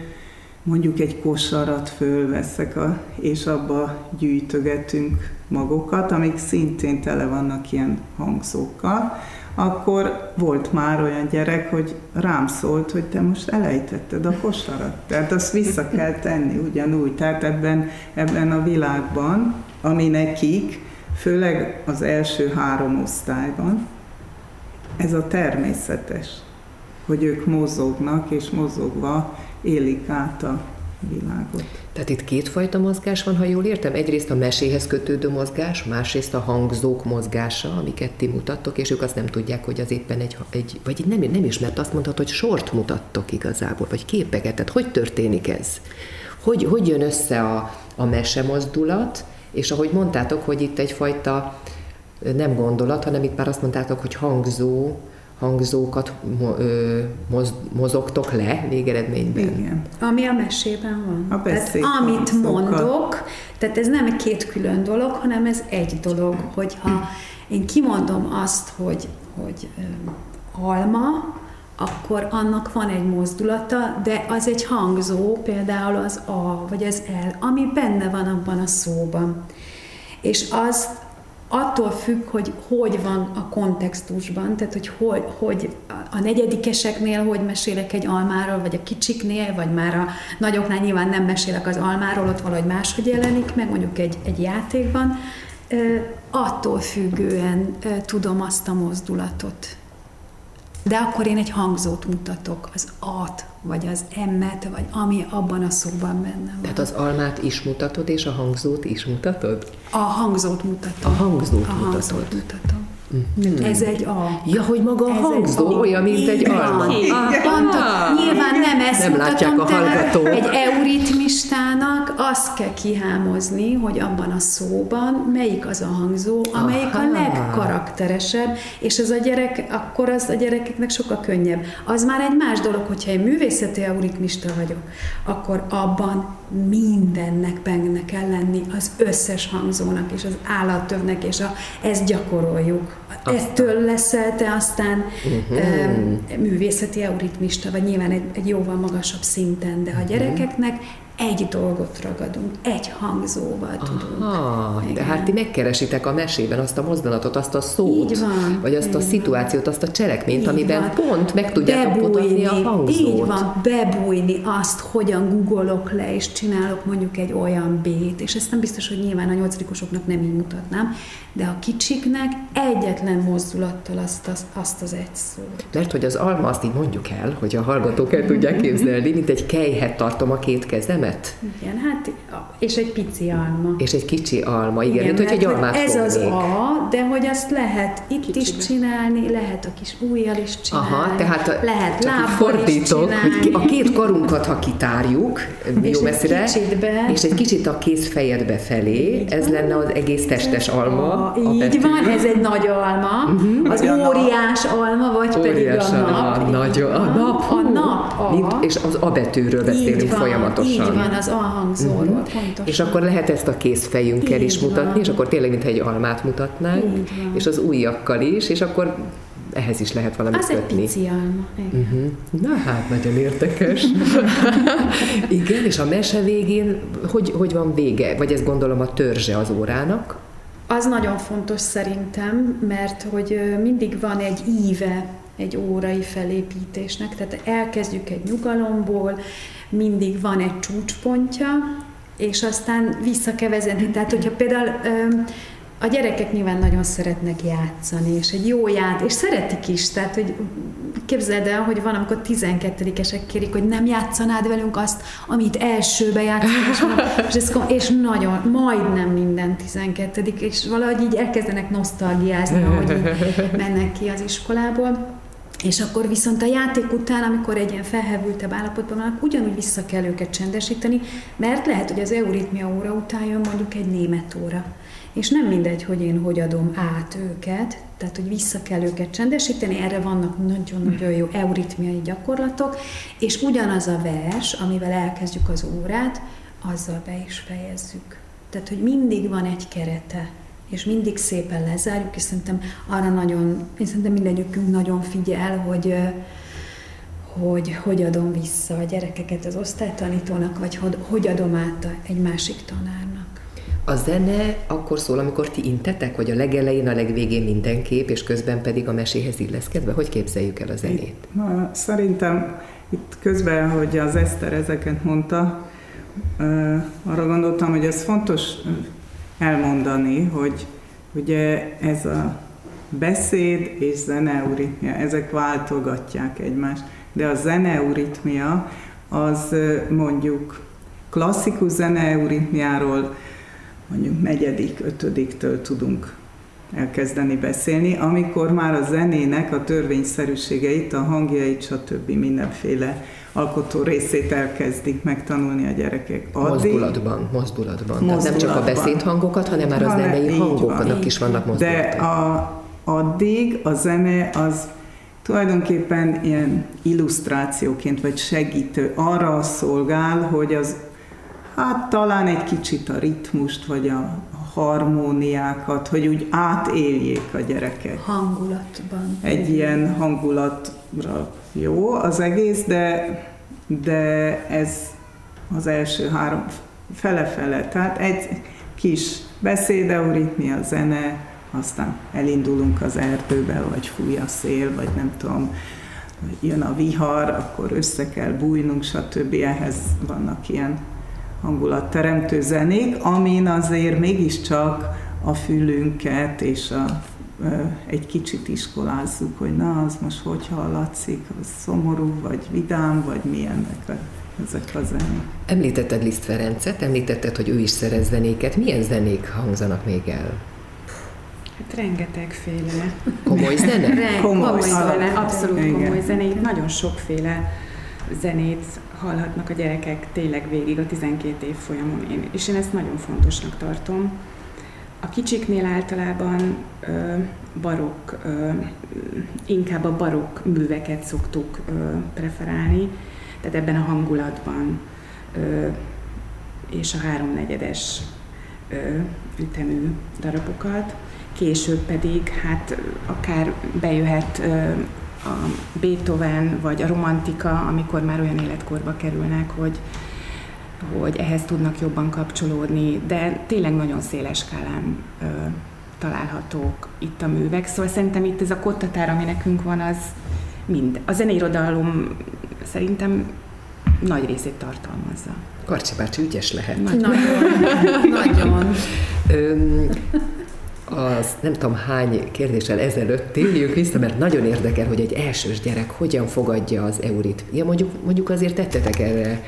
Speaker 2: mondjuk egy kosarat fölveszek, a, és abba gyűjtögetünk magokat, amik szintén tele vannak ilyen hangzókkal, akkor volt már olyan gyerek, hogy rám szólt, hogy te most elejtetted a kosarat. Tehát azt vissza kell tenni ugyanúgy. Tehát ebben, ebben a világban, ami nekik, főleg az első három osztályban, ez a természetes, hogy ők mozognak, és mozogva élik át a világot.
Speaker 1: Tehát itt kétfajta mozgás van, ha jól értem. Egyrészt a meséhez kötődő mozgás, másrészt a hangzók mozgása, amiket ti mutattok, és ők azt nem tudják, hogy az éppen egy, egy vagy nem, nem is, mert azt mondhatod, hogy sort mutattok igazából, vagy képeket. Tehát hogy történik ez? Hogy, hogy jön össze a, a mozdulat, és ahogy mondtátok, hogy itt egyfajta nem gondolat, hanem itt már azt mondtátok, hogy hangzó, hangzókat moz, mozogtok le végeredményben.
Speaker 2: Igen.
Speaker 3: Ami a mesében van.
Speaker 2: A tehát
Speaker 3: amit mondok, tehát ez nem két külön dolog, hanem ez egy dolog, hogyha én kimondom azt, hogy, hogy alma, akkor annak van egy mozdulata, de az egy hangzó, például az A vagy az L, ami benne van abban a szóban. És az attól függ, hogy hogy van a kontextusban, tehát hogy, hogy, hogy a negyedikeseknél hogy mesélek egy almáról, vagy a kicsiknél, vagy már a nagyoknál nyilván nem mesélek az almáról, ott valahogy máshogy jelenik meg, mondjuk egy, egy játékban, attól függően tudom azt a mozdulatot de akkor én egy hangzót mutatok, az at, vagy az emmet, vagy ami abban a szóban benne van.
Speaker 1: Tehát az almát is mutatod, és a hangzót is mutatod?
Speaker 3: A hangzót mutatom.
Speaker 1: A hangzót
Speaker 3: a
Speaker 1: mutatod.
Speaker 3: Hangzót mutatom. Mm-hmm. Ez egy A.
Speaker 1: Ja, hogy maga a hangzó olyan, mint egy alma.
Speaker 3: Nyilván nem ezt nem mutatom, látják a hallgatók. Egy euritmistának azt kell kihámozni, hogy abban a szóban melyik az a hangzó, amelyik Aha. a legkarakteresebb, és ez a gyerek, akkor az a gyerekeknek sokkal könnyebb. Az már egy más dolog, hogyha én művészeti euritmista vagyok, akkor abban mindennek benne kell lenni, az összes hangzónak, és az állattövnek, és a, ezt gyakoroljuk. Ettől leszel te aztán uh-huh. művészeti euritmista, vagy nyilván egy, egy jóval magasabb szinten, de a gyerekeknek egy dolgot ragadunk, egy hangzóval tudunk.
Speaker 1: Aha, de hát ti megkeresitek a mesében azt a mozdulatot, azt a szót,
Speaker 3: így van,
Speaker 1: vagy azt a
Speaker 3: van.
Speaker 1: szituációt, azt a cselekményt, így amiben van. pont meg tudjátok mutatni a hangzót.
Speaker 3: Így van, bebújni azt, hogyan googolok le, és csinálok mondjuk egy olyan B-t, és ezt nem biztos, hogy nyilván a nyolcadikosoknak nem így mutatnám, de a kicsiknek egyetlen mozdulattal azt, azt, azt az egy szót.
Speaker 1: Mert hogy az alma, azt így mondjuk el, hogy a hallgatók el tudják képzelni, mint egy kejhet tartom a két kezemet.
Speaker 3: Igen, hát, és egy pici alma.
Speaker 1: És egy kicsi alma, igen, igen mint hogy egy almát
Speaker 3: Ez
Speaker 1: fognék.
Speaker 3: az A, de hogy azt lehet itt Kicsibe. is csinálni, lehet a kis ujjal is csinálni, Aha, tehát a, lehet lábbal is csinálni.
Speaker 1: Hogy a két karunkat, ha kitárjuk, és jó messzire, és egy kicsit a kéz fejedbe felé, ez lenne az egész testes alma,
Speaker 3: így van, ez egy nagy alma, uh-huh. az óriás alma, vagy óriás pedig a nap.
Speaker 1: A, nagy, a nap,
Speaker 3: a nap, a.
Speaker 1: Mint, és az a betűről beszélünk
Speaker 3: így van,
Speaker 1: folyamatosan.
Speaker 3: Így van, az a hangzóról, uh-huh. pontosan.
Speaker 1: És akkor lehet ezt a kézfejünkkel így is van. mutatni, és akkor tényleg, mintha egy almát mutatnánk, és az ujjakkal is, és akkor ehhez is lehet valamit
Speaker 3: Az
Speaker 1: kötni.
Speaker 3: egy pici alma.
Speaker 1: Uh-huh. Na hát, nagyon érdekes. Igen, és a mese végén, hogy, hogy van vége? Vagy ezt gondolom a törzse az órának?
Speaker 3: Az nagyon fontos szerintem, mert hogy mindig van egy íve egy órai felépítésnek, tehát elkezdjük egy nyugalomból, mindig van egy csúcspontja, és aztán vissza. Tehát, hogyha például a gyerekek nyilván nagyon szeretnek játszani, és egy jó ját, és szeretik is, tehát, hogy képzeld el, hogy van, amikor 12-esek kérik, hogy nem játszanád velünk azt, amit elsőbe játszunk, és, és, ez, és nagyon, majdnem minden 12 és valahogy így elkezdenek nosztalgiázni, ahogy mennek ki az iskolából. És akkor viszont a játék után, amikor egy ilyen felhevültebb állapotban vannak, ugyanúgy vissza kell őket csendesíteni, mert lehet, hogy az euritmia óra után jön mondjuk egy német óra és nem mindegy, hogy én hogy adom át őket, tehát hogy vissza kell őket csendesíteni, erre vannak nagyon-nagyon jó euritmiai gyakorlatok, és ugyanaz a vers, amivel elkezdjük az órát, azzal be is fejezzük. Tehát, hogy mindig van egy kerete, és mindig szépen lezárjuk, és szerintem arra nagyon, én szerintem mindegyikünk nagyon figyel, hogy hogy hogy adom vissza a gyerekeket az osztálytanítónak, vagy hogy, hogy adom át egy másik tanárnak.
Speaker 1: A zene akkor szól, amikor ti intetek, vagy a legelején, a legvégén mindenképp, és közben pedig a meséhez illeszkedve? Hogy képzeljük el a zenét?
Speaker 2: Szerintem itt közben, hogy az Eszter ezeket mondta, arra gondoltam, hogy ez fontos elmondani, hogy ugye ez a beszéd és zeneuritmia, ezek váltogatják egymást, de a zeneuritmia az mondjuk klasszikus zene euritmiáról mondjuk negyedik, ötödiktől tudunk elkezdeni beszélni, amikor már a zenének a törvényszerűségeit, a hangjait, stb. mindenféle alkotó részét elkezdik megtanulni a gyerekek.
Speaker 1: Addig, mozdulatban, mozdulatban. mozdulatban. nem csak a beszédhangokat, hanem már a zenei hangoknak van, is vannak mozdulatban.
Speaker 2: De a, addig a zene az tulajdonképpen ilyen illusztrációként, vagy segítő arra szolgál, hogy az hát talán egy kicsit a ritmust, vagy a harmóniákat, hogy úgy átéljék a gyerekek.
Speaker 3: Hangulatban.
Speaker 2: Egy ilyen hangulatra jó az egész, de, de ez az első három fele-fele. Tehát egy kis beszédeuritmia, zene, aztán elindulunk az erdőbe, vagy fúj a szél, vagy nem tudom, jön a vihar, akkor össze kell bújnunk, stb. Ehhez vannak ilyen hangulatteremtő zenék, amin azért mégiscsak a fülünket és a, egy kicsit iskolázzuk, hogy na, az most hogy hallatszik, az szomorú, vagy vidám, vagy milyennek a, ezek a zenék.
Speaker 1: Említetted Liszt Ferencet, említetted, hogy ő is szerez zenéket. Milyen zenék hangzanak még el?
Speaker 4: Hát rengetegféle.
Speaker 1: Komoly zene?
Speaker 4: Komoly, komoly zene, abszolút Igen. komoly zene. Nagyon sokféle zenét hallhatnak a gyerekek tényleg végig a 12 év folyamon. Én, és én ezt nagyon fontosnak tartom. A kicsiknél általában ö, barokk, ö, inkább a barokk műveket szoktuk ö, preferálni, tehát ebben a hangulatban ö, és a háromnegyedes ö, ütemű darabokat. Később pedig hát akár bejöhet ö, a Beethoven vagy a romantika, amikor már olyan életkorba kerülnek, hogy, hogy ehhez tudnak jobban kapcsolódni, de tényleg nagyon széles skálán ö, találhatók itt a művek. Szóval szerintem itt ez a kottatár, ami nekünk van, az mind. A zeneirodalom szerintem nagy részét tartalmazza.
Speaker 1: Karcsi bácsi ügyes lehet.
Speaker 3: Nagyon. nagyon.
Speaker 1: Az nem tudom hány kérdéssel ezelőtt térjünk vissza, mert nagyon érdekel, hogy egy elsős gyerek hogyan fogadja az eurit. Ja, mondjuk, mondjuk azért tettetek erre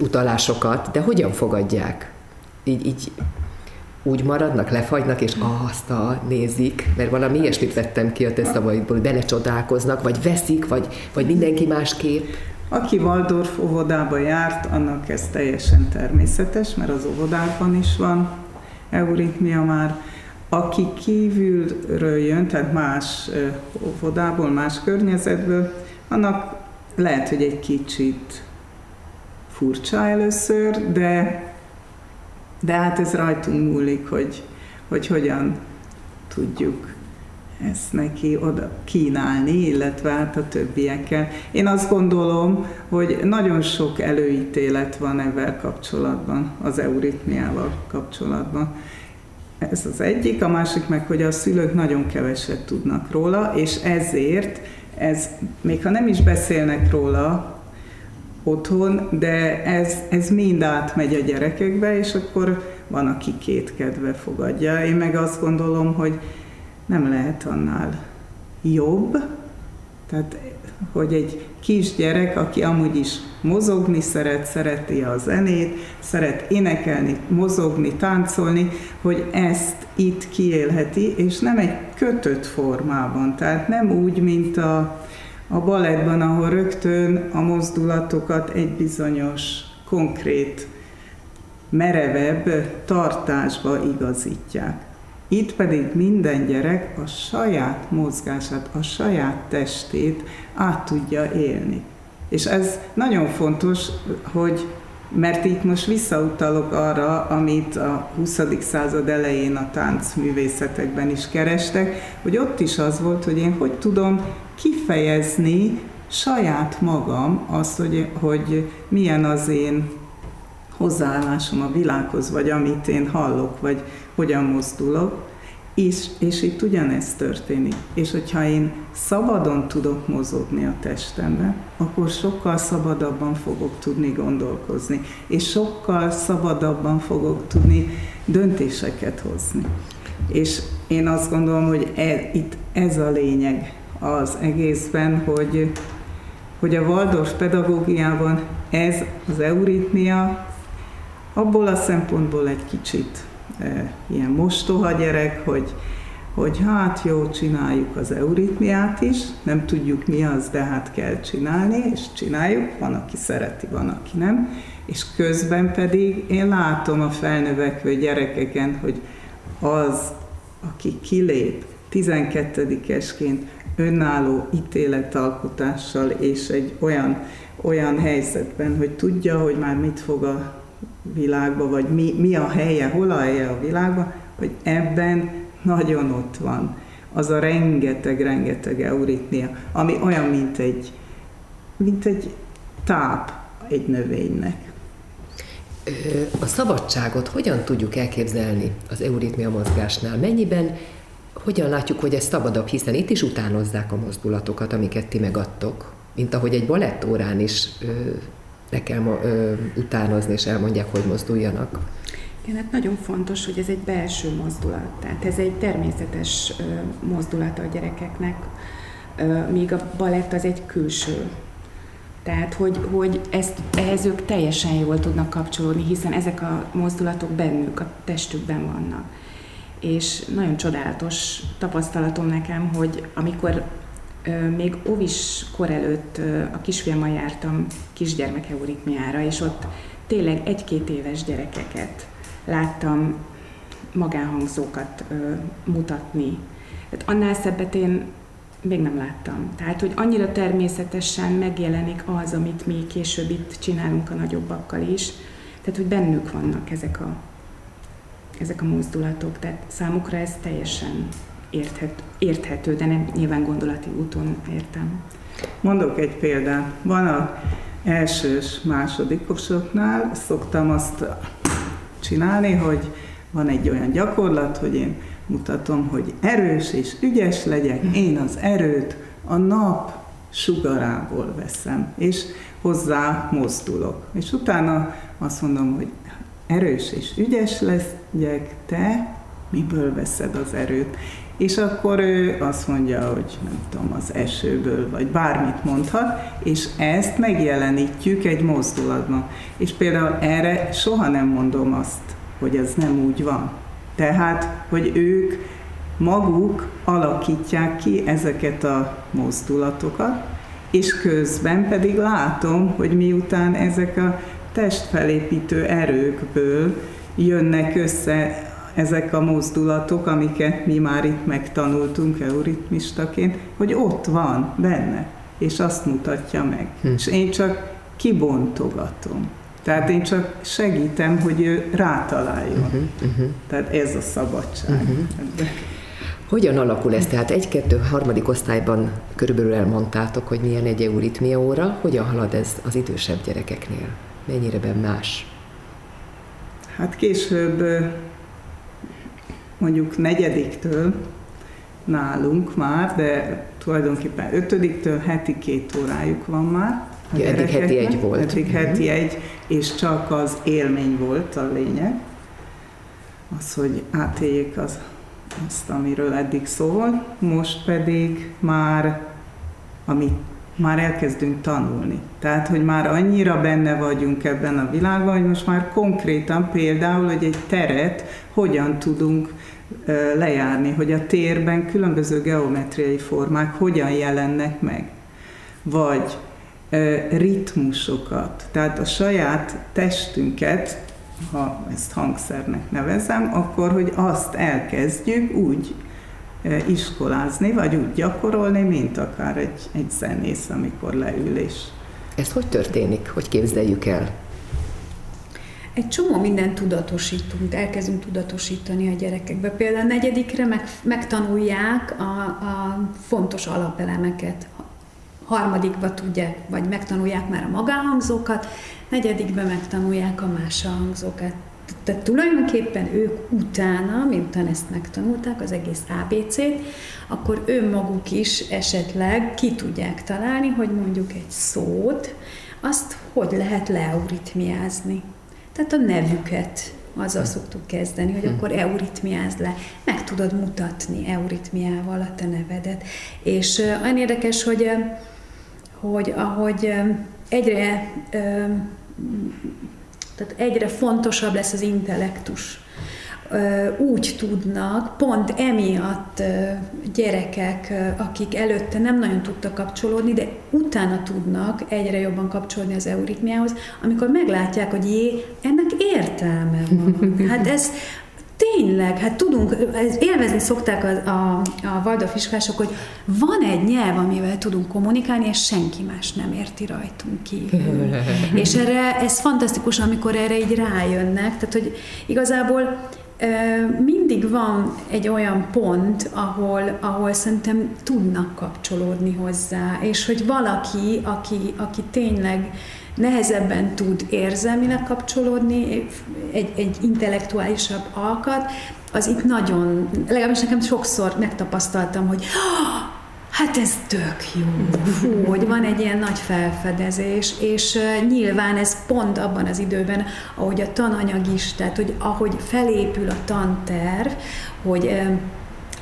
Speaker 1: utalásokat, de hogyan fogadják? Így, így úgy maradnak, lefagynak, és azt a nézik, mert valami ilyesmit vettem ki a te szavaidból, belecsodálkoznak, vagy veszik, vagy, vagy mindenki másképp.
Speaker 2: Aki Waldorf óvodába járt, annak ez teljesen természetes, mert az óvodában is van euritmia már, aki kívülről jön, tehát más óvodából, más környezetből, annak lehet, hogy egy kicsit furcsa először, de, de hát ez rajtunk múlik, hogy, hogy hogyan tudjuk ezt neki oda kínálni, illetve hát a többiekkel. Én azt gondolom, hogy nagyon sok előítélet van ezzel kapcsolatban, az euritmiával kapcsolatban. Ez az egyik, a másik meg, hogy a szülők nagyon keveset tudnak róla, és ezért ez, még ha nem is beszélnek róla otthon, de ez, ez mind átmegy a gyerekekbe, és akkor van, aki kétkedve fogadja. Én meg azt gondolom, hogy nem lehet annál jobb, tehát hogy egy kisgyerek, aki amúgy is mozogni szeret, szereti a zenét, szeret énekelni, mozogni, táncolni, hogy ezt itt kiélheti, és nem egy kötött formában. Tehát nem úgy, mint a, a balettban, ahol rögtön a mozdulatokat egy bizonyos konkrét, merevebb tartásba igazítják. Itt pedig minden gyerek a saját mozgását, a saját testét át tudja élni. És ez nagyon fontos, hogy mert itt most visszautalok arra, amit a 20. század elején a táncművészetekben is kerestek, hogy ott is az volt, hogy én hogy tudom kifejezni saját magam azt, hogy, hogy milyen az én hozzáállásom a világhoz, vagy amit én hallok, vagy hogyan mozdulok, és, és itt ugyanezt történik. És hogyha én szabadon tudok mozogni a testemben, akkor sokkal szabadabban fogok tudni gondolkozni, és sokkal szabadabban fogok tudni döntéseket hozni. És én azt gondolom, hogy e, itt ez a lényeg az egészben, hogy, hogy a Waldorf pedagógiában ez az euritmia abból a szempontból egy kicsit ilyen mostoha gyerek, hogy, hogy hát jó, csináljuk az euritmiát is, nem tudjuk mi az, de hát kell csinálni, és csináljuk, van, aki szereti, van, aki nem, és közben pedig én látom a felnövekvő gyerekeken, hogy az, aki kilép 12-esként önálló ítéletalkotással és egy olyan, olyan helyzetben, hogy tudja, hogy már mit fog a világba, vagy mi, mi a helye, hol a helye a világban, hogy ebben nagyon ott van az a rengeteg-rengeteg euritmia, ami olyan, mint egy, mint egy táp egy növénynek.
Speaker 1: A szabadságot hogyan tudjuk elképzelni az euritmia mozgásnál? Mennyiben, hogyan látjuk, hogy ez szabadabb, hiszen itt is utánozzák a mozdulatokat, amiket ti megadtok, mint ahogy egy balettórán is le kell ö, utánozni, és elmondják, hogy mozduljanak.
Speaker 4: Igen, hát nagyon fontos, hogy ez egy belső mozdulat, tehát ez egy természetes ö, mozdulata a gyerekeknek, ö, míg a balett az egy külső. Tehát, hogy, hogy ezt, ehhez ők teljesen jól tudnak kapcsolódni, hiszen ezek a mozdulatok bennük, a testükben vannak. És nagyon csodálatos tapasztalatom nekem, hogy amikor még óvis kor előtt a kisfiammal jártam kisgyermek euritmiára, és ott tényleg egy-két éves gyerekeket láttam magánhangzókat mutatni. Tehát annál szebbet én még nem láttam. Tehát, hogy annyira természetesen megjelenik az, amit mi később itt csinálunk a nagyobbakkal is. Tehát, hogy bennük vannak ezek a, ezek a mozdulatok. Tehát számukra ez teljesen érthet, érthető, de nem nyilván gondolati úton értem.
Speaker 2: Mondok egy példát. Van a elsős, másodikosoknál, szoktam azt csinálni, hogy van egy olyan gyakorlat, hogy én mutatom, hogy erős és ügyes legyek, én az erőt a nap sugarából veszem, és hozzá mozdulok. És utána azt mondom, hogy erős és ügyes legyek, te miből veszed az erőt? És akkor ő azt mondja, hogy nem tudom, az esőből, vagy bármit mondhat, és ezt megjelenítjük egy mozdulatban. És például erre soha nem mondom azt, hogy ez nem úgy van. Tehát, hogy ők maguk alakítják ki ezeket a mozdulatokat, és közben pedig látom, hogy miután ezek a testfelépítő erőkből jönnek össze ezek a mozdulatok, amiket mi már itt megtanultunk euritmistaként, hogy ott van benne, és azt mutatja meg. Hm. És én csak kibontogatom. Tehát én csak segítem, hogy ő rátaláljon. Uh-huh, uh-huh. Tehát ez a szabadság. Uh-huh.
Speaker 1: Hogyan alakul ez? Tehát egy-kettő, harmadik osztályban körülbelül elmondtátok, hogy milyen egy euritmia óra. Hogyan halad ez az idősebb gyerekeknél? Mennyire más?
Speaker 2: Hát később mondjuk negyediktől nálunk már, de tulajdonképpen ötödiktől heti két órájuk van már.
Speaker 1: Ja, eddig heti egy volt.
Speaker 2: Eddig uh-huh. heti egy, és csak az élmény volt a lényeg. Az, hogy átéljék az, azt, amiről eddig szól. Most pedig már, amit már elkezdünk tanulni. Tehát, hogy már annyira benne vagyunk ebben a világban, hogy most már konkrétan például, hogy egy teret hogyan tudunk lejárni, hogy a térben különböző geometriai formák hogyan jelennek meg. Vagy ritmusokat, tehát a saját testünket, ha ezt hangszernek nevezem, akkor, hogy azt elkezdjük úgy iskolázni, vagy úgy gyakorolni, mint akár egy, egy zenész, amikor leül és...
Speaker 1: Ez hogy történik? Hogy képzeljük el?
Speaker 3: Egy csomó mindent tudatosítunk, elkezdünk tudatosítani a gyerekekbe. Például a negyedikre meg, megtanulják a, a fontos alapelemeket. Harmadikba tudják, vagy megtanulják már a magánhangzókat, negyedikbe megtanulják a máshangzókat. Tehát tulajdonképpen ők utána, miután ezt megtanulták, az egész ABC-t, akkor ő maguk is esetleg ki tudják találni, hogy mondjuk egy szót, azt hogy lehet leuritmiázni. Tehát a nevüket azzal szoktuk kezdeni, hogy akkor euritmiázd le. Meg tudod mutatni euritmiával a te nevedet. És olyan érdekes, hogy, hogy ahogy egyre Tehát egyre fontosabb lesz az intellektus úgy tudnak, pont emiatt gyerekek, akik előtte nem nagyon tudtak kapcsolódni, de utána tudnak egyre jobban kapcsolódni az euritmiához, amikor meglátják, hogy jé, ennek értelme van. Hát ez Tényleg, hát tudunk, élvezni szokták a, a, a Waldorf hogy van egy nyelv, amivel tudunk kommunikálni, és senki más nem érti rajtunk ki. és erre, ez fantasztikus, amikor erre így rájönnek, tehát hogy igazából mindig van egy olyan pont, ahol, ahol szerintem tudnak kapcsolódni hozzá, és hogy valaki, aki, aki tényleg nehezebben tud érzelmileg kapcsolódni, egy, egy intellektuálisabb alkat, az itt nagyon, legalábbis nekem sokszor megtapasztaltam, hogy Hát ez tök jó. Fú, hogy van egy ilyen nagy felfedezés, és nyilván ez pont abban az időben, ahogy a tananyag is, tehát hogy ahogy felépül a tanterv, hogy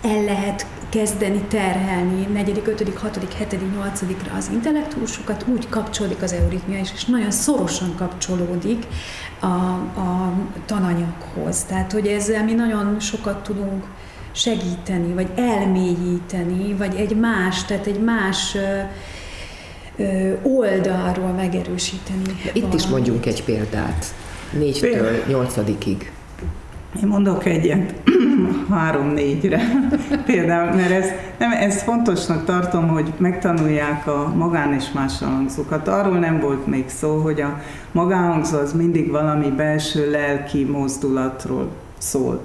Speaker 3: el lehet kezdeni terhelni 4., 5., 6., 7., 8. az intellektusokat, úgy kapcsolódik az euritmia is, és nagyon szorosan kapcsolódik a, a tananyaghoz. Tehát, hogy ezzel mi nagyon sokat tudunk segíteni, vagy elmélyíteni, vagy egy más, tehát egy más oldalról megerősíteni.
Speaker 1: Itt valamit. is mondjunk egy példát, négytől nyolcadikig.
Speaker 2: Én mondok egyet, három-négyre például, mert ez, nem, ez fontosnak tartom, hogy megtanulják a magán és más hangzókat. Arról nem volt még szó, hogy a magánhangzó az mindig valami belső lelki mozdulatról szól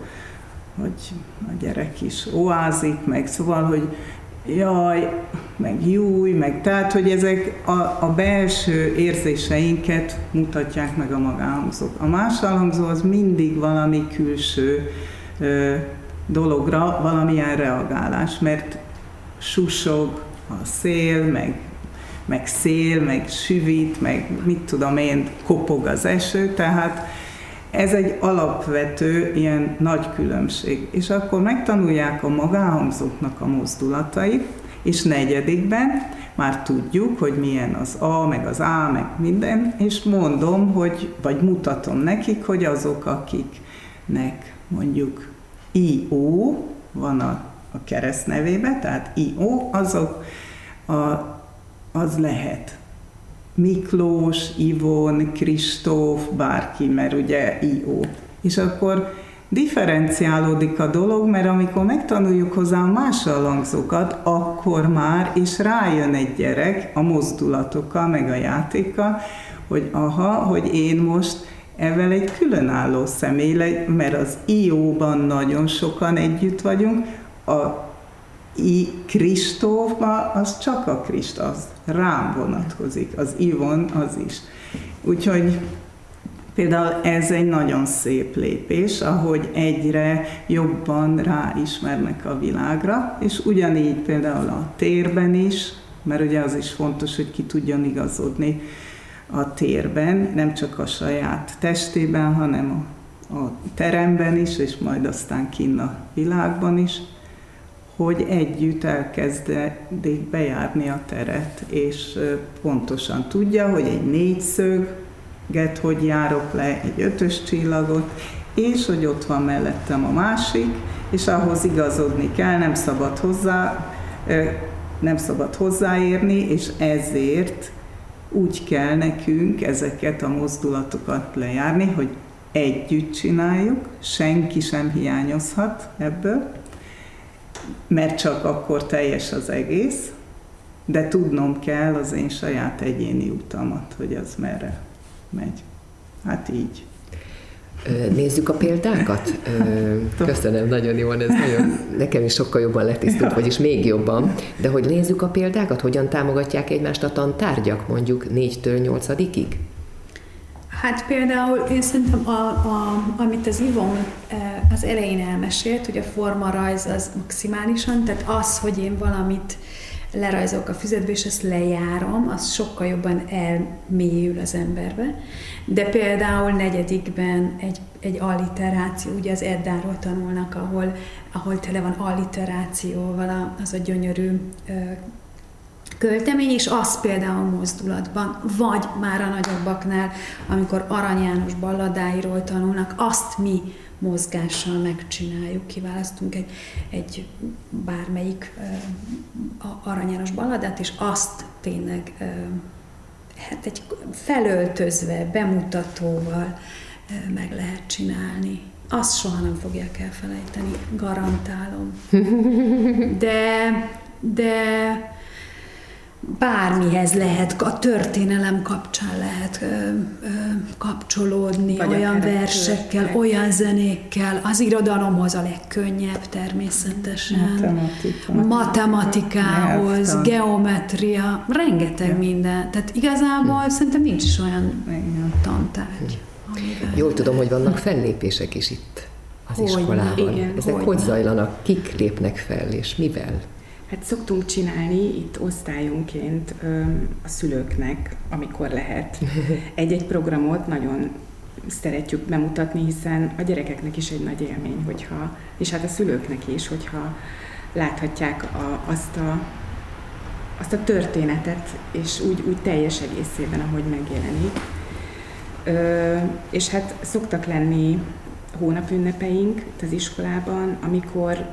Speaker 2: hogy a gyerek is oázik, meg szóval, hogy jaj, meg júj, meg tehát, hogy ezek a, a belső érzéseinket mutatják meg a magánhangzók. A más hangzó az mindig valami külső ö, dologra, valamilyen reagálás, mert susog a szél, meg, meg szél, meg süvít, meg mit tudom én, kopog az eső, tehát ez egy alapvető ilyen nagy különbség. És akkor megtanulják a magánhangzóknak a mozdulatait, és negyedikben már tudjuk, hogy milyen az A, meg az A, meg minden, és mondom, hogy, vagy mutatom nekik, hogy azok, akiknek mondjuk I-O van a, a keresztnevébe, tehát I-O, azok a, az lehet Miklós, Ivon, Kristóf, bárki, mert ugye I.O. És akkor differenciálódik a dolog, mert amikor megtanuljuk hozzá a más alangzókat, akkor már is rájön egy gyerek a mozdulatokkal, meg a játékkal, hogy aha, hogy én most ezzel egy különálló személy, mert az IO-ban nagyon sokan együtt vagyunk, a I Kristófba, az csak a Krist, az rám vonatkozik, az Ivon az is. Úgyhogy például ez egy nagyon szép lépés, ahogy egyre jobban ráismernek a világra, és ugyanígy például a térben is, mert ugye az is fontos, hogy ki tudjon igazodni a térben, nem csak a saját testében, hanem a, a teremben is, és majd aztán kinn a világban is hogy együtt elkezdik bejárni a teret, és pontosan tudja, hogy egy négyszöget hogy járok le, egy ötös csillagot, és hogy ott van mellettem a másik, és ahhoz igazodni kell, nem szabad hozzá, nem szabad hozzáérni, és ezért úgy kell nekünk ezeket a mozdulatokat lejárni, hogy együtt csináljuk, senki sem hiányozhat ebből, mert csak akkor teljes az egész, de tudnom kell az én saját egyéni utamat, hogy az merre megy. Hát így.
Speaker 1: Nézzük a példákat. Köszönöm, nagyon jó, ez nagyon, nekem is sokkal jobban letisztult, vagyis még jobban. De hogy nézzük a példákat, hogyan támogatják egymást a tantárgyak, mondjuk 4-től 8-ig?
Speaker 3: Hát például én szerintem, a, a, amit az Ivon eh, az elején elmesélt, hogy a formarajz az maximálisan, tehát az, hogy én valamit lerajzolok a füzetbe, és ezt lejárom, az sokkal jobban elmélyül az emberbe. De például negyedikben egy, egy alliteráció, ugye az Eddáról tanulnak, ahol, ahol tele van alliterációval az a gyönyörű költemény, és az például mozdulatban, vagy már a nagyobbaknál, amikor Arany János balladáiról tanulnak, azt mi mozgással megcsináljuk, kiválasztunk egy, egy bármelyik uh, Arany János balladát, és azt tényleg uh, hát egy felöltözve, bemutatóval uh, meg lehet csinálni. Azt soha nem fogják elfelejteni, garantálom. De, de bármihez lehet, a történelem kapcsán lehet ö, ö, kapcsolódni, Vagy olyan versekkel, olyan zenékkel, az irodalomhoz a legkönnyebb természetesen.
Speaker 2: Matematika.
Speaker 3: Matematikához, Nyelvtan. geometria, rengeteg ja. minden. Tehát igazából hm. szerintem nincs is olyan Igen. tantárgy.
Speaker 1: Jól tudom, hogy vannak fellépések is itt az hogy, iskolában. Igen, Ezek hogy, hogy zajlanak? Kik lépnek fel, és mivel?
Speaker 4: Hát szoktunk csinálni itt osztályunként a szülőknek, amikor lehet. Egy-egy programot nagyon szeretjük bemutatni, hiszen a gyerekeknek is egy nagy élmény, hogyha, és hát a szülőknek is, hogyha láthatják a, azt, a, azt a történetet, és úgy, úgy teljes egészében, ahogy megjelenik. Ö, és hát szoktak lenni hónapünnepeink itt az iskolában, amikor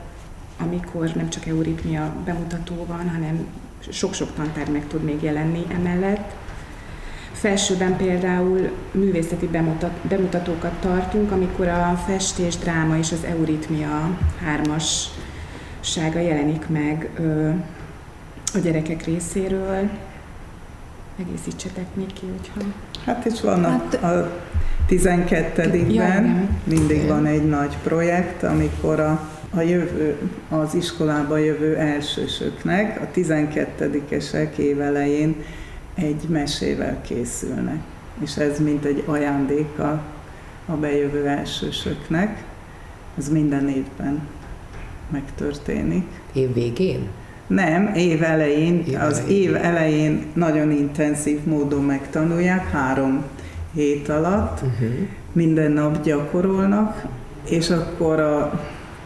Speaker 4: amikor nem csak euritmia bemutató van, hanem sok-sok tantár meg tud még jelenni emellett. Felsőben például művészeti bemutat, bemutatókat tartunk, amikor a festés, dráma és az euritmia hármassága jelenik meg ö, a gyerekek részéről. Egészítsetek még ki, hogyha...
Speaker 2: Hát és vannak hát, a 12-ben ja, mindig van egy nagy projekt, amikor a a jövő, az iskolába jövő elsősöknek, a 12-esek évelején egy mesével készülnek. És ez mint egy ajándéka a bejövő elsősöknek. Ez minden évben megtörténik.
Speaker 1: Év végén?
Speaker 2: Nem, év elején. Év az elején. év elején nagyon intenzív módon megtanulják, három hét alatt. Uh-huh. Minden nap gyakorolnak, és akkor a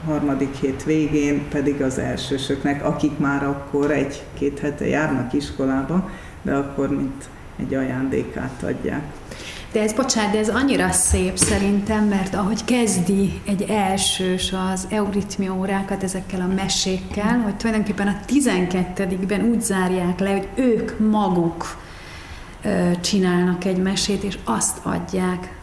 Speaker 2: harmadik hét végén pedig az elsősöknek, akik már akkor egy-két hete járnak iskolába, de akkor mint egy ajándékát adják.
Speaker 3: De ez, bocsánat, de ez annyira szép szerintem, mert ahogy kezdi egy elsős az euritmia órákat ezekkel a mesékkel, hogy tulajdonképpen a 12-ben úgy zárják le, hogy ők maguk csinálnak egy mesét, és azt adják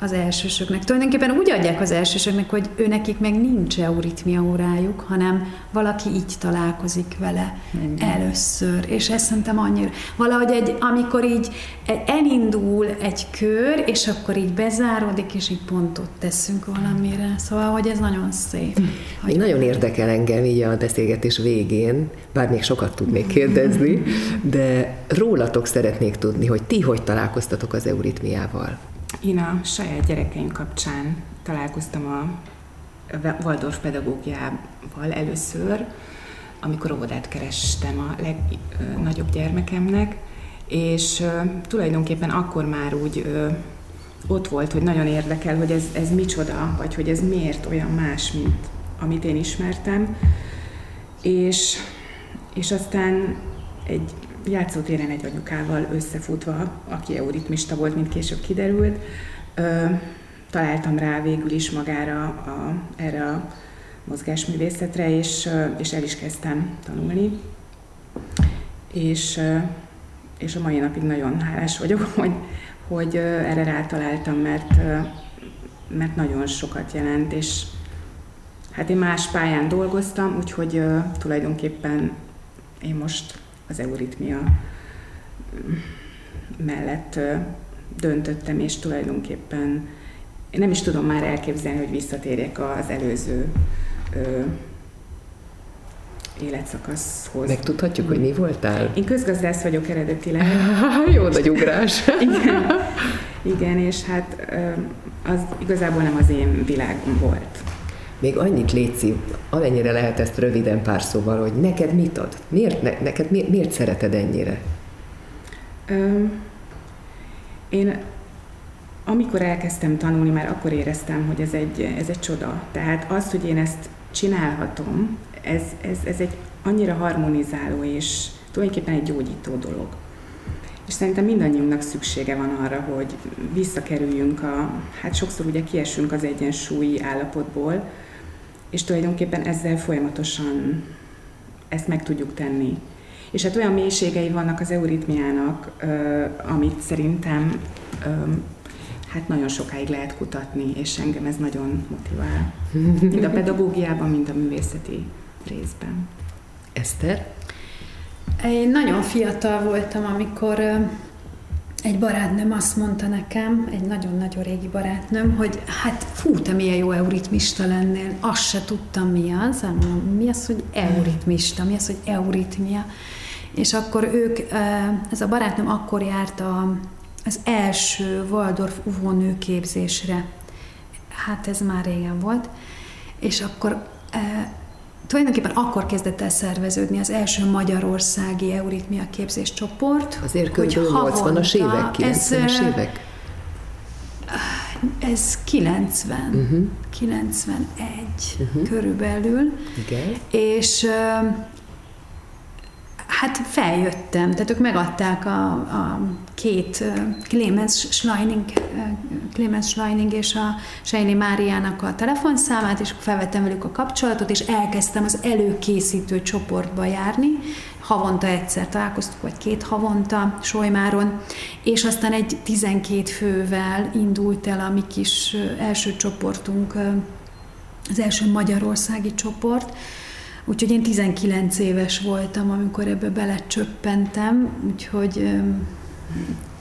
Speaker 3: az elsősöknek. Tulajdonképpen úgy adják az elsősöknek, hogy ő nekik meg nincs euritmia órájuk, hanem valaki így találkozik vele Igen. először. És ezt szerintem annyira, valahogy egy, amikor így elindul egy kör, és akkor így bezáródik, és így pontot teszünk valamire. Szóval, hogy ez nagyon szép.
Speaker 1: Még nagyon érdekel engem így a beszélgetés végén, bár még sokat tudnék kérdezni, de rólatok szeretnék tudni, hogy ti hogy találkoztatok az euritmiával.
Speaker 4: Én a saját gyerekeim kapcsán találkoztam a Waldorf pedagógiával először, amikor óvodát kerestem a legnagyobb gyermekemnek, és tulajdonképpen akkor már úgy ott volt, hogy nagyon érdekel, hogy ez, ez micsoda, vagy hogy ez miért olyan más, mint amit én ismertem. És, és aztán egy játszótéren egy anyukával összefutva, aki euritmista volt, mint később kiderült, ö, találtam rá végül is magára a, erre a mozgásművészetre, és, és el is kezdtem tanulni. És, és a mai napig nagyon hálás vagyok, hogy, hogy erre rátaláltam, mert, mert nagyon sokat jelent, és hát én más pályán dolgoztam, úgyhogy tulajdonképpen én most az euritmia mellett döntöttem, és tulajdonképpen én nem is tudom már elképzelni, hogy visszatérjek az előző ö, életszakaszhoz.
Speaker 1: Megtudhatjuk, hogy mi voltál?
Speaker 4: Én közgazdász vagyok eredetileg.
Speaker 1: Jó nagy ugrás.
Speaker 4: Igen. Igen, és hát az igazából nem az én világom volt.
Speaker 1: Még annyit létszi, amennyire lehet ezt röviden pár szóval, hogy neked mit ad? Miért, ne, neked miért, miért szereted ennyire? Ö,
Speaker 4: én amikor elkezdtem tanulni, már akkor éreztem, hogy ez egy, ez egy csoda. Tehát az, hogy én ezt csinálhatom, ez, ez, ez egy annyira harmonizáló és tulajdonképpen egy gyógyító dolog. És szerintem mindannyiunknak szüksége van arra, hogy visszakerüljünk a, hát sokszor ugye kiesünk az egyensúlyi állapotból, és tulajdonképpen ezzel folyamatosan ezt meg tudjuk tenni. És hát olyan mélységei vannak az euritmiának, amit szerintem hát nagyon sokáig lehet kutatni, és engem ez nagyon motivál. Mind a pedagógiában, mind a művészeti részben.
Speaker 1: Eszter?
Speaker 3: Én nagyon fiatal voltam, amikor egy barátnőm azt mondta nekem, egy nagyon-nagyon régi barátnőm, hogy hát fú, te milyen jó euritmista lennél. Azt se tudtam, mi az. Mondom, mi az, hogy euritmista? Mi az, hogy euritmia? És akkor ők, ez a barátnőm akkor járt a, az első Waldorf UVO nőképzésre. Hát ez már régen volt. És akkor tulajdonképpen akkor kezdett el szerveződni az első magyarországi euritmia képzés csoport.
Speaker 1: Azért kb. 80-as évek, 90-es évek?
Speaker 3: Ez 90, uh-huh. 91 uh-huh. körülbelül.
Speaker 1: Igen.
Speaker 3: És hát feljöttem, tehát ők megadták a, a két Clemens Schleining, Clemens Schleining és a Sejni Máriának a telefonszámát, és felvettem velük a kapcsolatot, és elkezdtem az előkészítő csoportba járni, havonta egyszer találkoztuk, vagy két havonta Solymáron, és aztán egy 12 fővel indult el a mi kis első csoportunk, az első magyarországi csoport, Úgyhogy én 19 éves voltam, amikor ebbe belecsöppentem, úgyhogy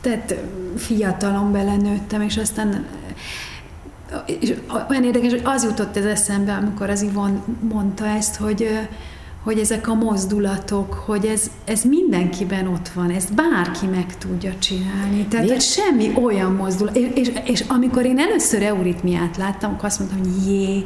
Speaker 3: tehát fiatalon belenőttem, és aztán és olyan érdekes, hogy az jutott ez eszembe, amikor az Ivon mondta ezt, hogy, hogy ezek a mozdulatok, hogy ez, ez mindenkiben ott van, ezt bárki meg tudja csinálni. Tehát, hogy semmi olyan mozdulat. És, és, és amikor én először euritmiát láttam, akkor azt mondtam, hogy jé,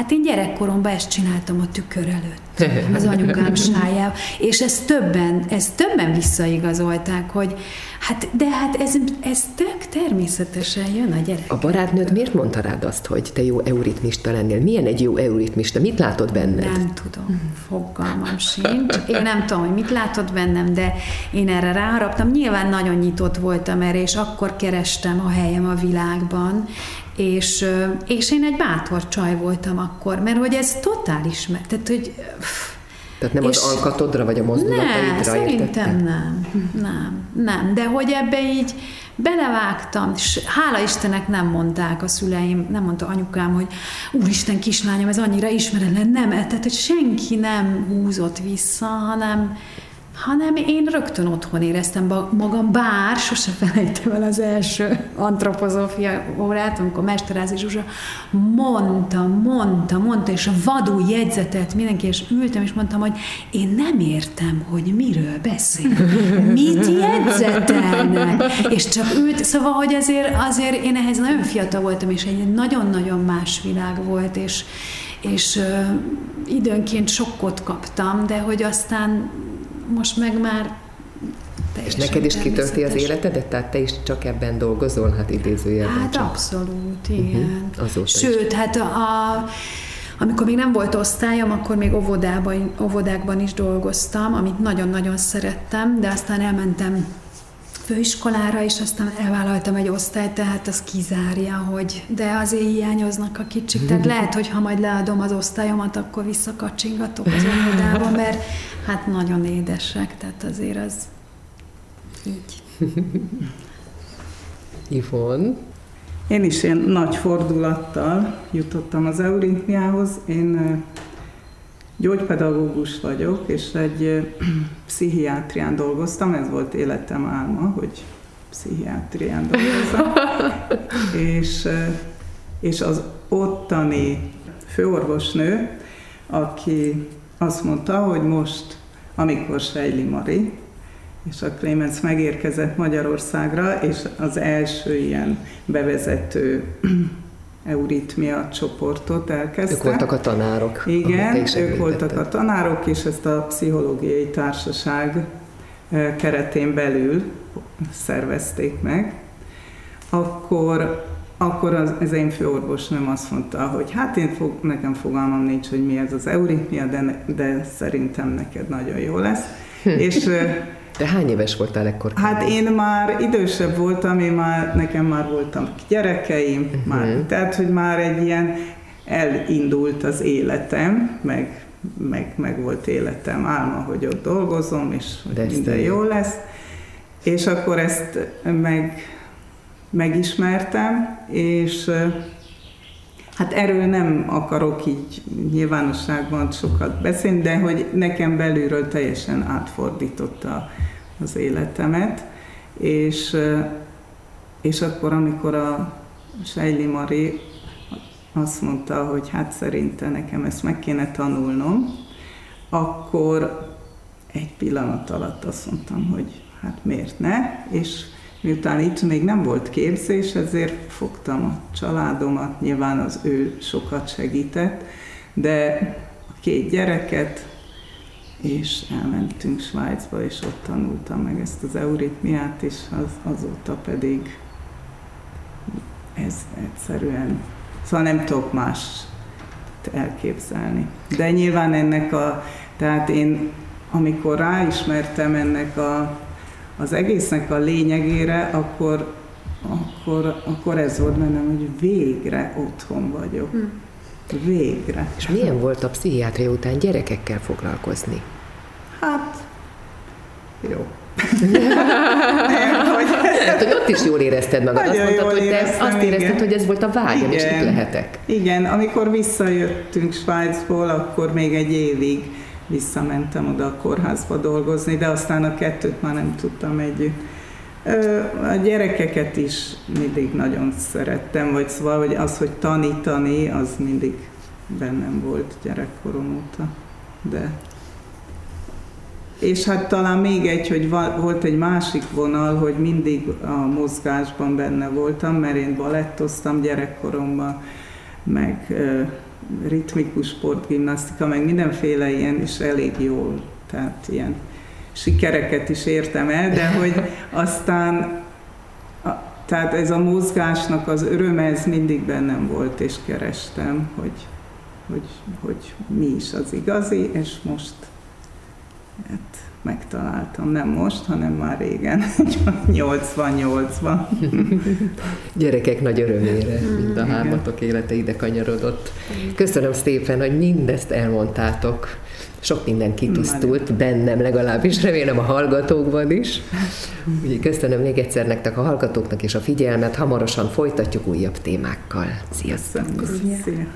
Speaker 3: Hát én gyerekkoromban ezt csináltam a tükör előtt, az anyukám sájával, és ezt többen, ezt többen visszaigazolták, hogy hát, de hát ez, ez tök természetesen jön a gyerek.
Speaker 1: A barátnőd miért mondta rád azt, hogy te jó euritmista lennél? Milyen egy jó euritmista? Mit látod benned?
Speaker 3: Nem tudom, fogalmam sincs. Én nem tudom, hogy mit látott bennem, de én erre ráharaptam. Nyilván nagyon nyitott voltam erre, és akkor kerestem a helyem a világban, és, és én egy bátor csaj voltam akkor, mert hogy ez totális meg, tehát hogy...
Speaker 1: Tehát nem és az alkatodra, vagy a mozdulataidra
Speaker 3: Nem, szerintem nem, nem, nem, de hogy ebbe így belevágtam, és hála Istennek nem mondták a szüleim, nem mondta anyukám, hogy úristen kislányom, ez annyira ismeretlen, nem, tehát hogy senki nem húzott vissza, hanem hanem én rögtön otthon éreztem magam, bár sose felejtem el az első antropozófia órát, amikor Mesterázi Zsuzsa mondta, mondta, mondta, és a vadul jegyzetet mindenki, és ültem, és mondtam, hogy én nem értem, hogy miről beszél. Mit jegyzetelnek? És csak ült, szóval, hogy azért, azért én ehhez nagyon fiatal voltam, és egy nagyon-nagyon más világ volt, és, és időnként sokkot kaptam, de hogy aztán most meg már
Speaker 1: és neked is kitölti az életedet? Tehát te is csak ebben dolgozol, hát idézőjelben
Speaker 3: Hát
Speaker 1: csak.
Speaker 3: abszolút, igen. Uh-huh. Sőt, is. hát a, a, amikor még nem volt osztályom, akkor még óvodában, óvodákban is dolgoztam, amit nagyon-nagyon szerettem, de aztán elmentem főiskolára, és aztán elvállaltam egy osztályt, tehát az kizárja, hogy de azért hiányoznak a kicsik. Tehát lehet, hogy ha majd leadom az osztályomat, akkor visszakacsingatok az óvodába, mert hát nagyon édesek, tehát azért az így.
Speaker 1: Ivon?
Speaker 2: Én is ilyen nagy fordulattal jutottam az euritmiához. Én Gyógypedagógus vagyok, és egy pszichiátrián dolgoztam, ez volt életem álma, hogy pszichiátrián dolgozom. és, és az ottani főorvosnő, aki azt mondta, hogy most, amikor Sejli Mari, és a Clemens megérkezett Magyarországra, és az első ilyen bevezető euritmia csoportot elkezdte.
Speaker 1: Ők voltak a tanárok.
Speaker 2: Igen, ők voltak a tanárok, és ezt a pszichológiai társaság keretén belül szervezték meg. Akkor, akkor az, az én főorvosnőm azt mondta, hogy hát én fog, nekem fogalmam nincs, hogy mi ez az euritmia, de, de szerintem neked nagyon jó lesz. És
Speaker 1: de hány éves voltál ekkor?
Speaker 2: Hát én már idősebb voltam, én már, nekem már voltam gyerekeim, uh-huh. már, tehát hogy már egy ilyen elindult az életem, meg, meg, meg volt életem álma, hogy ott dolgozom, és hogy minden jó lesz. És akkor ezt meg, megismertem, és hát erről nem akarok így nyilvánosságban sokat beszélni, de hogy nekem belülről teljesen átfordította az életemet, és, és akkor, amikor a Sejli Mari azt mondta, hogy hát szerinte nekem ezt meg kéne tanulnom, akkor egy pillanat alatt azt mondtam, hogy hát miért ne, és miután itt még nem volt képzés, ezért fogtam a családomat, nyilván az ő sokat segített, de a két gyereket, és elmentünk Svájcba, és ott tanultam meg ezt az euritmiát, és az, azóta pedig ez egyszerűen, szóval nem tudok más elképzelni. De nyilván ennek a, tehát én amikor ráismertem ennek a, az egésznek a lényegére, akkor, akkor, akkor ez volt bennem, hogy végre otthon vagyok. Hm. Végre.
Speaker 1: És milyen volt a pszichiátria után gyerekekkel foglalkozni?
Speaker 2: Hát, jó.
Speaker 1: nem, hogy... Hát, hogy ott is jól érezted magad. Nagyon azt mondtad, hogy te azt érezted, igen. hogy ez volt a vágyam, és itt lehetek.
Speaker 2: Igen, amikor visszajöttünk Svájcból, akkor még egy évig visszamentem oda a kórházba dolgozni, de aztán a kettőt már nem tudtam együtt. A gyerekeket is mindig nagyon szerettem, vagy szóval, hogy az, hogy tanítani, az mindig bennem volt gyerekkorom óta. De és hát talán még egy, hogy volt egy másik vonal, hogy mindig a mozgásban benne voltam, mert én balettoztam gyerekkoromban, meg ritmikus sportgimnasztika, meg mindenféle ilyen, és elég jól, tehát ilyen sikereket is értem el, de hogy aztán tehát ez a mozgásnak az öröme, ez mindig bennem volt, és kerestem, hogy, hogy, hogy mi is az igazi, és most hát megtaláltam, nem most, hanem már régen, 88-ban.
Speaker 1: Gyerekek nagy örömére, mind a hármatok élete ide kanyarodott. Köszönöm szépen, hogy mindezt elmondtátok. Sok minden kitisztult, bennem legalábbis, remélem a hallgatókban is. Úgyhogy köszönöm még egyszer nektek a hallgatóknak és a figyelmet, hamarosan folytatjuk újabb témákkal. Sziasztok!
Speaker 2: Szia.